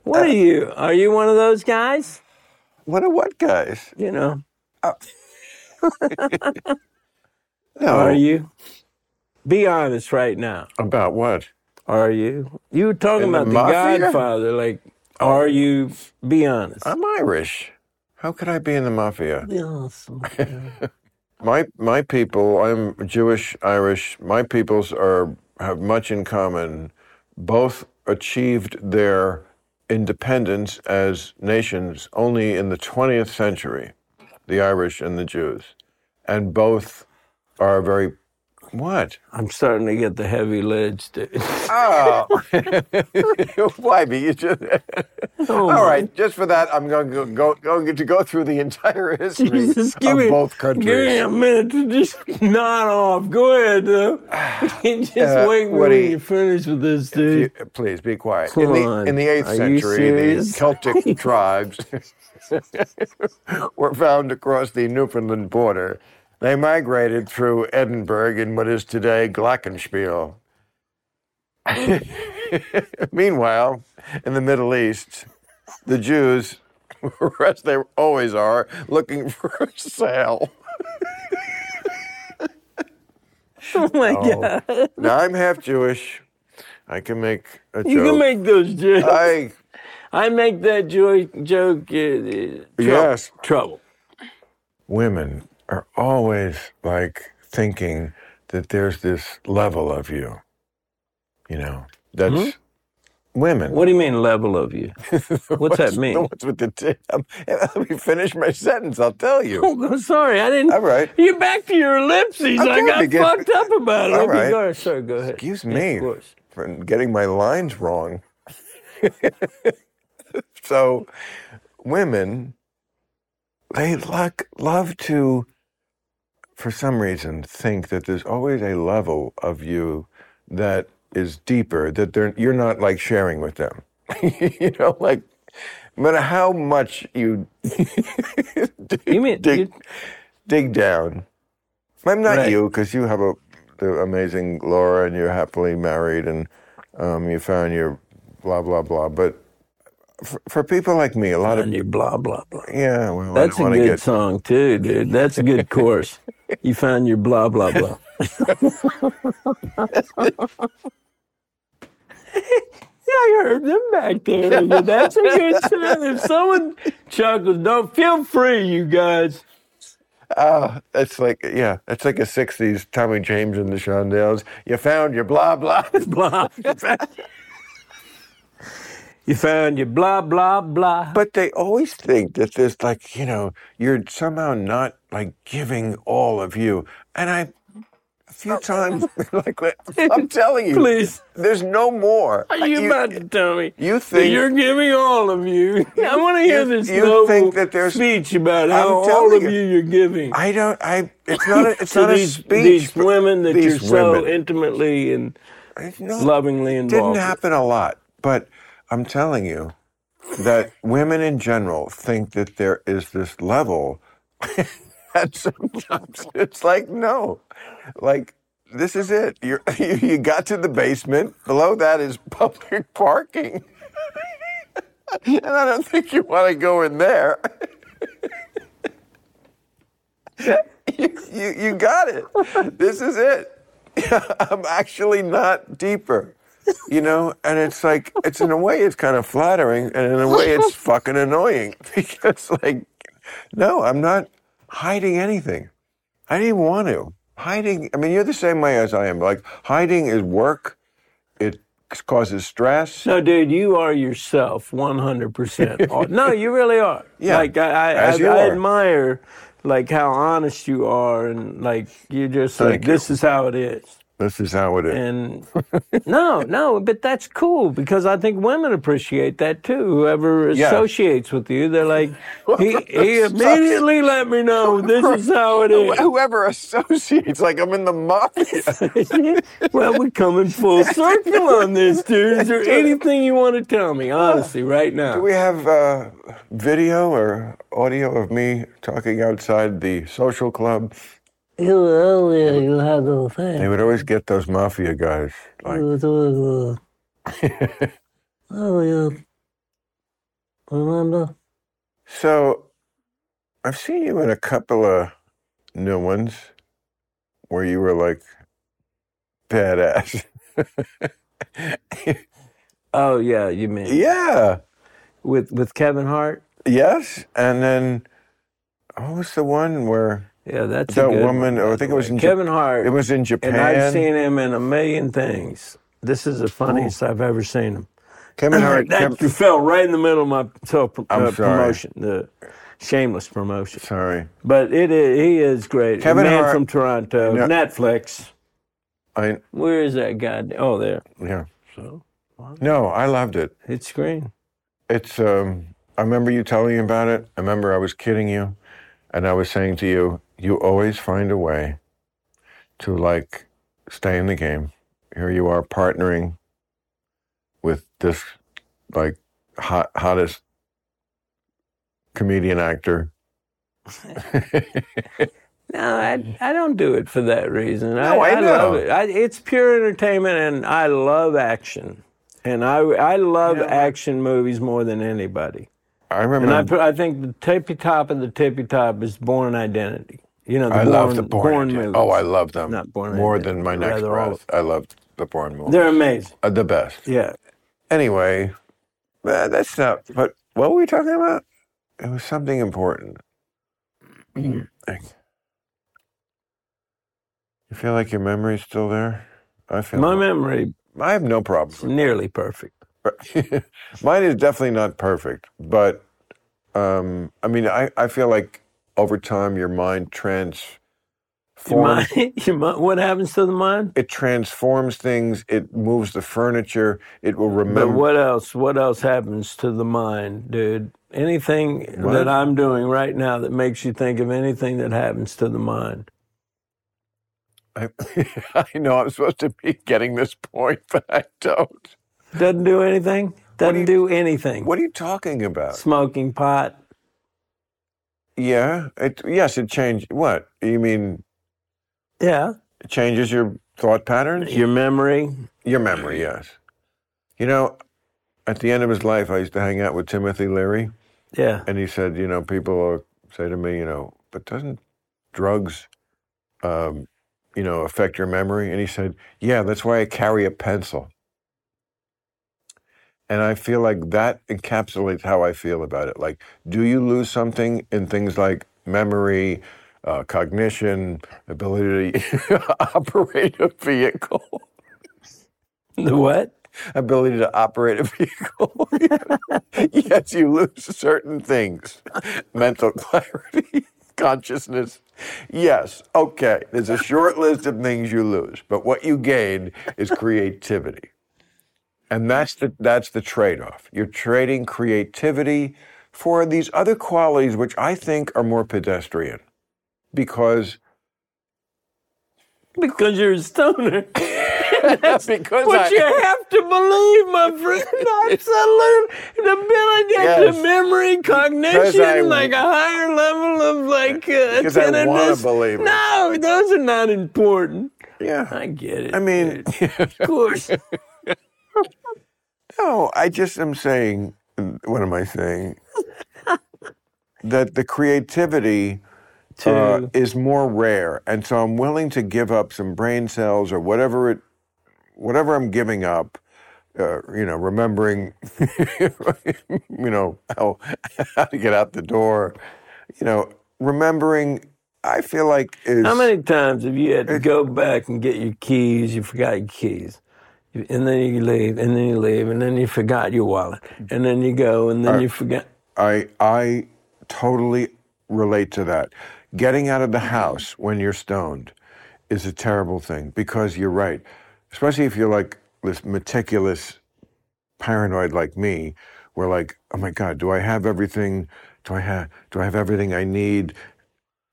What are you? Are you one of those guys? What are what guys? You know, uh, No. are you? Be honest right now. About what? Are you? You were talking In about the, mafia? Godfather. Like, are oh. you? Be honest. I'm Irish. How could I be in the mafia? Be honest. <laughs> My my people. I'm Jewish, Irish. My peoples are have much in common. Both achieved their independence as nations only in the 20th century, the Irish and the Jews, and both are very what? I'm starting to get the heavy lids, dude. Oh, <laughs> <laughs> why be? You just, <laughs> Oh, all right, just for that, I'm going to go, go, to go through the entire history give of me, both Give me countries. a minute to just nod off. Go ahead, though. <sighs> just Uh, wait Woody, when you finish with this, dude. You- please be quiet. Come in the on. in the eighth Are century, the? Celtic tribes were found across the Newfoundland border. They migrated through Edinburgh in what is today Glockenspiel. <laughs> Meanwhile, in the Middle East, the Jews, <laughs> as they always are, looking <laughs> for a sale. Oh my God. Now I'm half Jewish. I can make a joke. You can make those jokes. I I make that joke. Joke. Uh, uh. Yes. Trouble. Women are always like thinking that there's this level of you. You know, that's women. What do you mean level of you? <laughs> What's that mean? What's with the t- um, Let me finish my sentence. I'll tell you. Oh, I'm sorry, I didn't. All right. You're back to your ellipses. I'm I got get- fucked up about it. All okay, right. go. Sorry, go ahead. Excuse Yeah, me course. for getting my lines wrong. <laughs> so, women, they like, love to, for some reason, think that there's always a level of you that is deeper that they're you're not like sharing with them. <laughs> you know, like no matter how much you <laughs> You mean- dig, dig down. I'm not Right. you because you have a the amazing Laura and you're happily married and um, you found your blah blah blah. But for, for people like me, a lot of And you blah blah blah. yeah, well, That's a good get song too, dude. That's a good <laughs> course. You found your blah blah blah. <laughs> Yeah, I heard them back there. <laughs> That's a good song. If someone chuckles, don't feel free, you guys. Oh, it's like yeah, it's like a '60s Tommy James and the Shondells. You found your blah blah. <laughs> Blah. You found your blah blah blah. But they always think that there's like you know you're somehow not like giving all of you. And I, a few oh. times, <laughs> <laughs> like I'm telling you, Please. there's no more. Are you, about to tell me you that think you're giving all of you? <laughs> I want to hear you- this you noble think that there's- speech about I'm how all telling of you. you you're giving. I don't. I. It's not. A, it's to not these, a speech. these women that these you're so intimately and It's not- lovingly didn't involved. happen a lot, but I'm telling you that women in general think that there is this level, and sometimes <laughs> it's like no, like this is it. You're, <laughs> you you got to the basement. Below that is <laughs> public parking, and I don't think you want to go in there. you, you you got it. This is it. I'm actually not deeper. You know, and it's like it's in a way it's kind of flattering, and in a way it's fucking annoying because like, no, I'm not hiding anything. I didn't want to hiding. I mean, you're the same way as I am. Like hiding is work. It causes stress. No, dude, you are yourself 100%. Oh, <laughs> no, you really are. Yeah, Like, I, I, as I, I admire, like, how honest you are and, like, you're just like, you. this is how it is. This is how it is. And no, no, but that's cool because I think women appreciate that too. Whoever Yeah. associates with you, they're like, he, <laughs> he immediately let me know this is how it is. Whoever associates, like I'm in the mafia. <laughs> well, we're coming full circle on this, dude. Is there anything you want to tell me, honestly, right now? Do we have uh, video or audio of me talking outside the social club? You earlier you had the They would always get those mafia guys. Like, uh, <laughs> Oh, yeah. Remember? so I've seen you in a couple of new ones where you were like badass. <laughs> Oh, yeah, you mean yeah. with with Kevin Hart? Yes. And then what was the one where Yeah, that's that a woman? one, Or I think it was in Kevin Hart. It was in Japan. and I've seen him in a million things. This is the funniest I've ever seen him. Kevin Hart. <clears throat> that Kev- you fell right in the middle of my self uh, I'm sorry. promotion, the shameless promotion. sorry. But it is, he is great. Kevin Man Hart- from Toronto. Netflix. I Where is that guy? Oh, there. yeah. So No, I loved it. It's screen. It's um I remember you telling me about it. I remember I was kidding you and I was saying to you, you always find a way to like stay in the game. Here you are partnering with this like hot, hottest comedian actor. <laughs> No, I, I don't do it for that reason. No, I know. love it. I, it's pure entertainment, and I love action. And I, I love Yeah. action movies more than anybody. I And remember I, I think the tippy top of the tippy top is Bourne Identity. You know, the I Bourne, love the. Bourne Identity. movies. Oh, I love them. Not Bourne More than my next rather breath. I loved the Bourne movie. They're amazing. Uh, the best. Yeah. Anyway, Uh, that's not. But what were we talking about? It was something important. <clears throat> Like, you feel like your memory's still there? I feel My memory I have no problem. nearly perfect. <laughs> Mine is definitely not perfect, but um, I mean, I, I feel like over time your mind transforms. Your mind, <laughs> your mind, what happens to the mind? It transforms things. It moves the furniture. It will But remember. what else? What else happens to the mind, dude? Anything What? that I'm doing right now that makes you think of anything that happens to the mind? I, <laughs> I know I'm supposed to be getting this point, <laughs> but I don't. Doesn't do anything. Doesn't you- do anything. What are you talking about? Smoking pot. Yeah, it, yes, it changed. What you mean? Yeah. It changes your thought patterns, Your memory. your memory. Yes. You know, at the end of his life, I used to hang out with Timothy Leary. Yeah. And he said, you know, people say to me, you know, but doesn't drugs, um, you know, affect your memory? And he said, yeah, that's why I carry a pencil. And I feel like that encapsulates how I feel about it. Like, do you lose something in things like memory, uh, cognition, ability to <laughs> operate a vehicle? The what? ability to operate a vehicle. <laughs> yes, you lose certain things. Mental clarity, <laughs> consciousness. Yes, okay. There's a short list of things you lose, but what you gain is creativity. And that's the that's the trade-off. You're trading creativity for these other qualities which I think are more pedestrian. Because Because you're a stoner. That's <laughs> because But I- you have to believe, my friend, <laughs> absolute the ability Yes. to memory, cognition, I- like a higher level of like uh, Because I wanna believe it. No, those are not important. yeah. I get it. I mean, <laughs> of course. No, I just am saying, what am I saying? that the creativity uh, is more rare. And so I'm willing to give up some brain cells or whatever it, whatever I'm giving up, uh, you know, remembering, <laughs> you know, how, how to get out the door, you know, remembering, I feel like is. How many times have you had to go back and get your keys? You forgot your keys. And then you leave, and then you leave, and then you forgot your wallet. And then you go, and then you forget. I I totally relate to that. Getting out of the house when you're stoned is a terrible thing because you're right. Especially if you're like this meticulous paranoid like me, where like, oh my God, do I have everything? Do I have do I have everything I need?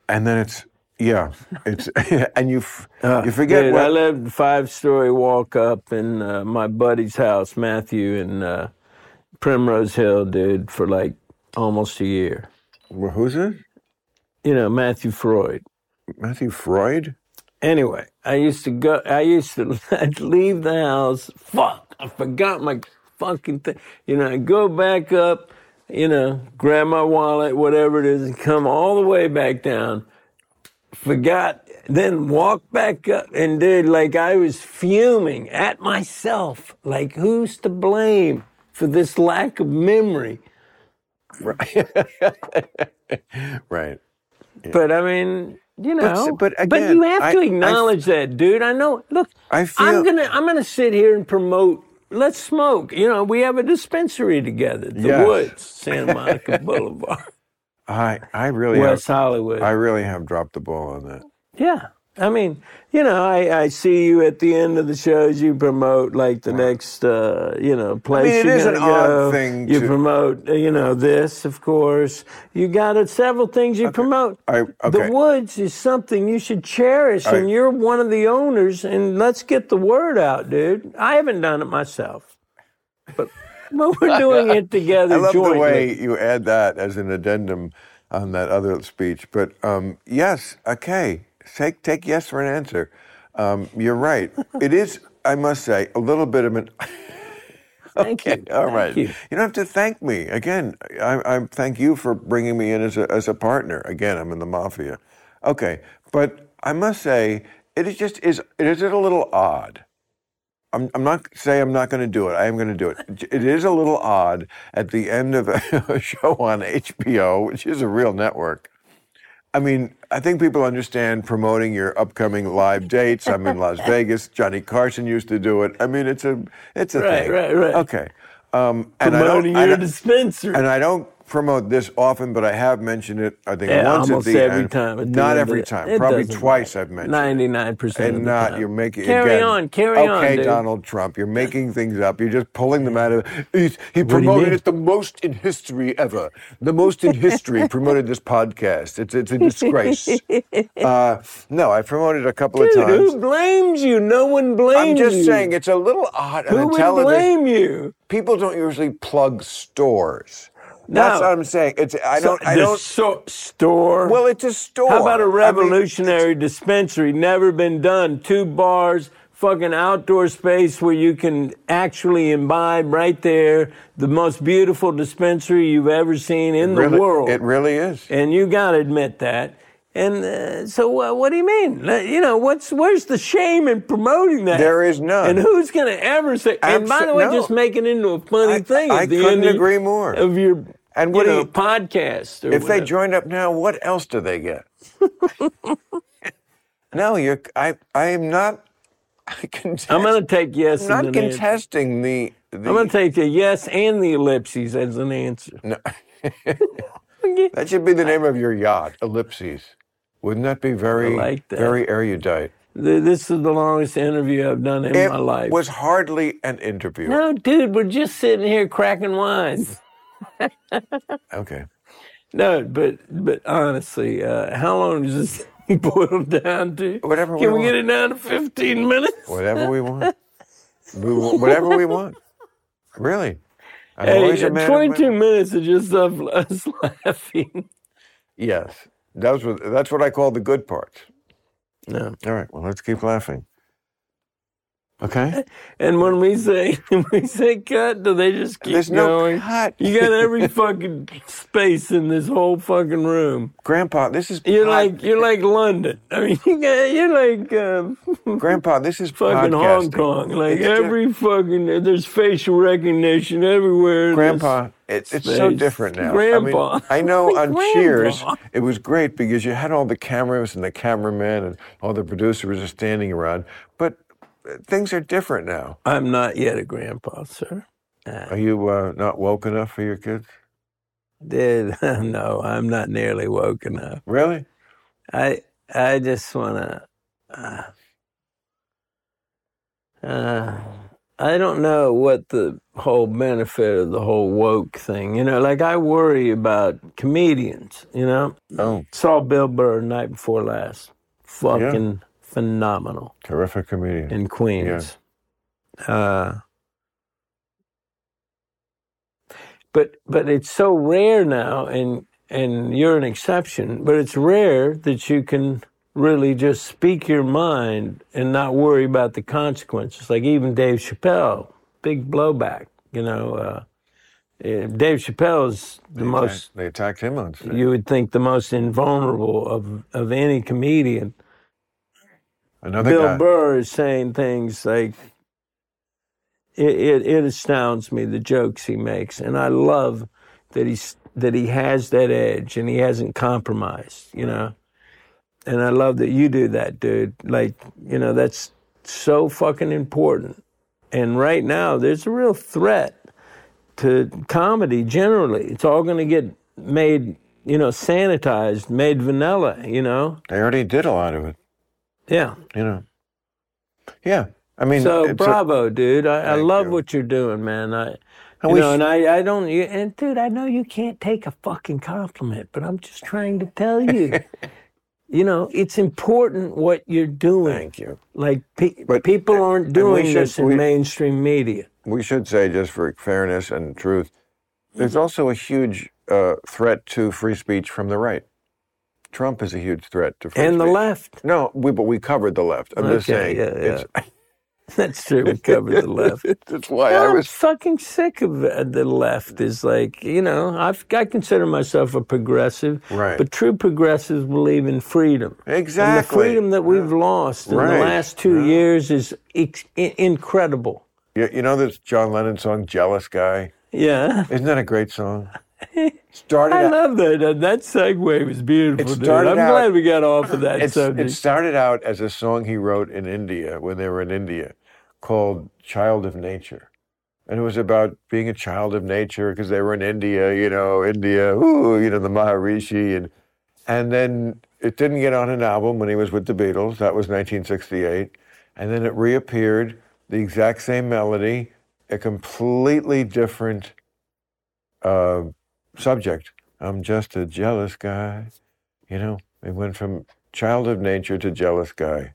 And then it's yeah, <laughs> it's <laughs> and you f- you forget Dude, what I lived five story walk up in uh, my buddy's house, Matthew, in uh, Primrose Hill, dude, for like almost a year. well, who's it? You know, Matthew Freud. Matthew Freud? Anyway, I used to go, I used to <laughs> I'd leave the house. Fuck, I forgot my fucking thing. You know, I go back up, you know, grab my wallet, whatever it is, and come all the way back down. Forgot, then walk back up. And did like I was fuming at myself. Like, who's to blame for this lack of memory? <laughs> Right. Right. But I mean, you know, but but again, you have to I- acknowledge that, dude. I know. Look, I feel- I'm gonna I'm gonna sit here and promote. Let's smoke. You know, we have a dispensary together, the Yes. Woods, Santa Monica Boulevard, I I really West have, Hollywood. I really have dropped the ball on that. yeah, I mean, you know, I, I see you at the end of the shows. You promote like the next, uh, you know, place. it you're is an go. odd thing You to- promote, uh, you know, this, of course. You got it, several things you promote. I- okay. The woods is something you should cherish, I- and you're one of the owners. And let's get the word out, dude. I haven't done it myself, but <laughs> but we're doing it together I love jointly. the way you add that as an addendum on that other speech. But um, yes, okay, take take yes for an answer. Um, you're right. It is, I must say, a little bit of an. <laughs> Thank you. All Thank right. you. don't have to thank me again. I, I thank you for bringing me in as a as a partner. Again, I'm in the mafia. Okay, but I must say, it is just is it is a little odd. I'm, I'm not say I'm not going to do it. I am going to do it. It is a little odd at the end of a <laughs> show on HBO, which is a real network. I mean, I think people understand promoting your upcoming live dates. I'm in Las Vegas. Johnny Carson used to do it. I mean, it's a it's a Right, thing. right, right. right. Okay. Um, and I don't, Promoting I your don't- dispensary. and I don't promote this often, but I have mentioned it. I think Yeah, once almost at the every end. time. the Not every time. Probably twice matter. I've mentioned it. Ninety-nine percent And not time. you're making carry again, on, carry on, Okay. Donald Trump, you're making things up. You're just pulling them out of. He, he promoted it the most in history ever. The most in history promoted this podcast. It's it's a disgrace. <laughs> uh, no, I promoted it a couple Dude, of times. who blames you? No one blames I'm just you. saying it's a little odd Who would blame you? People don't usually plug stores. No. That's what I'm saying. It's I don't So- I don't. so- store. Well, it's a store. How about a I mean, revolutionary dispensary? Never been done. Two bars, fucking outdoor space where you can actually imbibe right there. The most beautiful dispensary you've ever seen in the really- world. It really is. and you got to admit that. And uh, so, uh, what do you mean? Uh, You know, what's where's the shame in promoting that? There is none. And who's going to ever say? and by the way, no. just make it into a funny I- thing. I the couldn't agree more. Of your And you what do know, you- podcast. Or If they whatever. joined up now, what else do they get? <laughs> no, you're. I. I am not. I contest, I'm going to take yes. I'm not an contesting the. the I'm going to take the yes and the ellipses as an answer. No. <laughs> <laughs> that should be the name of your yacht, Ellipses. Wouldn't that be very, like that. very erudite? This is the longest interview I've done in It my life. It was hardly an interview. no, dude, we're just sitting here cracking wines. <laughs> Okay. No, but but honestly, uh, how long does this <laughs> boil down to? Whatever Can we we, get it down to 15 minutes? Whatever we want. <laughs> Whatever we want. Really. I'm always Hey, 22 my- minutes of just us laughing. Yes. That's what, that's what I call the good parts. Yeah. All right. Well, let's keep laughing. Okay. <laughs> And when we say <laughs> when we say cut, do they just keep There's no going? cut. You got every <laughs> fucking space in this whole fucking room. Grandpa, this is You're pod- like you're like London. I mean, you got, you're like um, Grandpa, this is fucking Hong. Kong. Like It's every fucking there's facial recognition everywhere. Grandpa, it, it's so different now. Grandpa. I, mean, <laughs> I know on Cheers, it was great because you had all the cameras and the cameramen and all the producers are standing around. But uh, things are different now. I'm not yet a grandpa, sir. Are you uh, not woke enough for your kids? Did <laughs> no, I'm not nearly woke enough. Really? I I just wanna. Uh, uh, I don't know what the whole benefit of the whole woke thing. You know, like I worry about comedians. You know, Oh, saw Bill Burr night before last. Fucking phenomenal terrific comedian. in Queens. Uh, but but it's so rare now, and and you're an exception. But it's rare that you can really just speak your mind and not worry about the consequences. Like even Dave Chappelle, big blowback. You know, uh, eh, Dave Chappelle is the They most attacked- they attacked him on stage. you would think the most invulnerable of of any comedian. Another Bill guy. Burr is saying things like it, it, it astounds me the jokes he makes, and I love that he's that he has that edge and he hasn't compromised, you know. And I love that you do that, dude. Like, you know, that's so fucking important. And right now, there's a real threat to comedy generally. It's all going to get made, you know, sanitized, made vanilla, you know. They already did a lot of it. Yeah. You know. Yeah. I mean, So it's a- bravo, dude. I, I love you. what you're doing, man. I, And you know, sh- and I, I don't, you, and dude, I know you can't take a fucking compliment, but I'm just trying to tell you, <laughs> you know, it's important what you're doing. Thank you. Like pe- But- people aren't doing should- this in we- mainstream media. we should say, just for fairness and truth, there's also a huge uh, threat to free speech from the right. Trump is a huge threat to free speech. And the left. No, we, but we covered the left. I'm just Okay, saying. yeah, It's, <laughs> That's true. We covered the left. <laughs> That's why I I'm was. fucking sick of the left. Is like you know, I've, I consider myself a progressive, Right. But true progressives believe in freedom. Exactly. And the freedom that we've lost in Right. the last two years is ex- incredible. You, you know this John Lennon song, Jealous Guy? Yeah, Isn't that a great song? Started I out, love that. That, that segue was beautiful. It dude. I'm out- glad we got off of that subject. it started out as a song he wrote in India when they were in India called Child of Nature. And it was about being a child of nature because they were in India, you know, India, ooh, you know, the Maharishi. And, and then it didn't get on an album when he was with the Beatles. That was 1968. And then it reappeared, the exact same melody, a completely different uh, subject. I'm just a jealous guy. You know, it went from child of nature to jealous guy.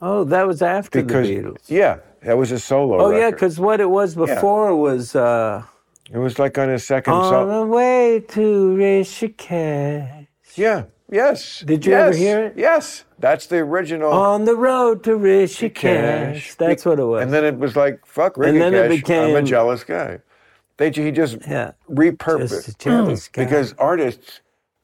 oh, that was after Because, the Beatles. yeah, that was a solo Oh yeah, because what it was before was uh, It was like on his second on song. the way to Rishikesh. Yeah, yes. Did you yes, ever hear it? Yes, that's the original. On the road to Rishikesh. Cash. That's what it was. And then it was like, fuck Ricky And then it Cash, I'm a jealous guy. They, he just yeah, repurposed. just a jealous guy. because artists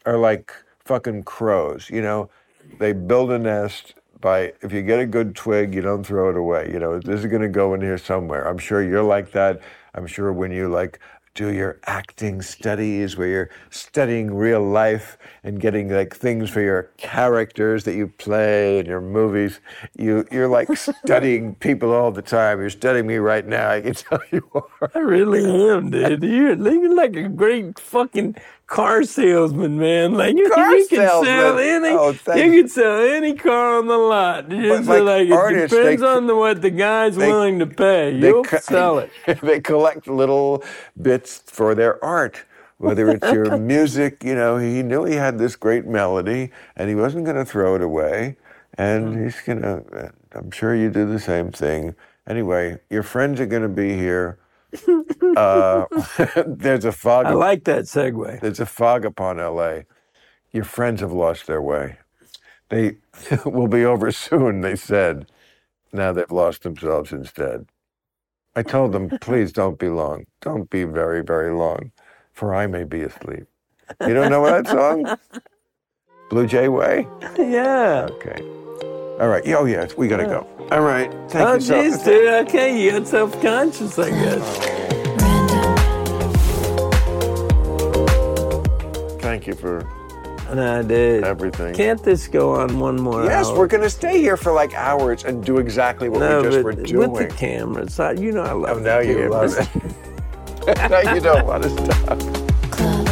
are like fucking crows you know? They build a nest by if you get a good twig you don't throw it away you know? This is going to go in here somewhere. I'm sure you're like that. I'm sure when you like do your acting studies where you're studying real life and getting like things for your characters that you play in your movies. You you're like <laughs> studying people all the time. You're studying me right now i can <laughs> tell you are. I really am, dude. You're, you're like a great fucking car salesman, man. Like you, Car you can sell any, Oh, you you. can sell any car on the lot. Just like like, it artists, depends they- on the, what the guy's they- willing to pay. You'll co- <laughs> sell it. <laughs> they collect little bits for their art, whether it's your <laughs> music. You know, he knew he had this great melody, and he wasn't going to throw it away. And mm. he's going to. I'm sure you do the same thing. Anyway, your friends are going to be here. Uh, <laughs> there's a fog. I like that segue. There's a fog upon L.A. Your friends have lost their way. They <laughs> will be over soon, they said. Now they've lost themselves instead. I told them, please don't be long. Don't be very, very long, for I may be asleep. You don't know that song? <laughs> Blue Jay Way? Yeah. Okay. All right. Oh, yeah, we got to go. All right. Thank Oh, you so jeez, dude. Okay, you got self-conscious, I guess. Oh. Thank you for No, dude. everything. Can't this go on one more Yes, hour? we're going to stay here for like hours and do exactly what no, we just but were doing. with the cameras. I, you know I love it. Oh, now the you love it. <laughs> now you don't want to stop. Club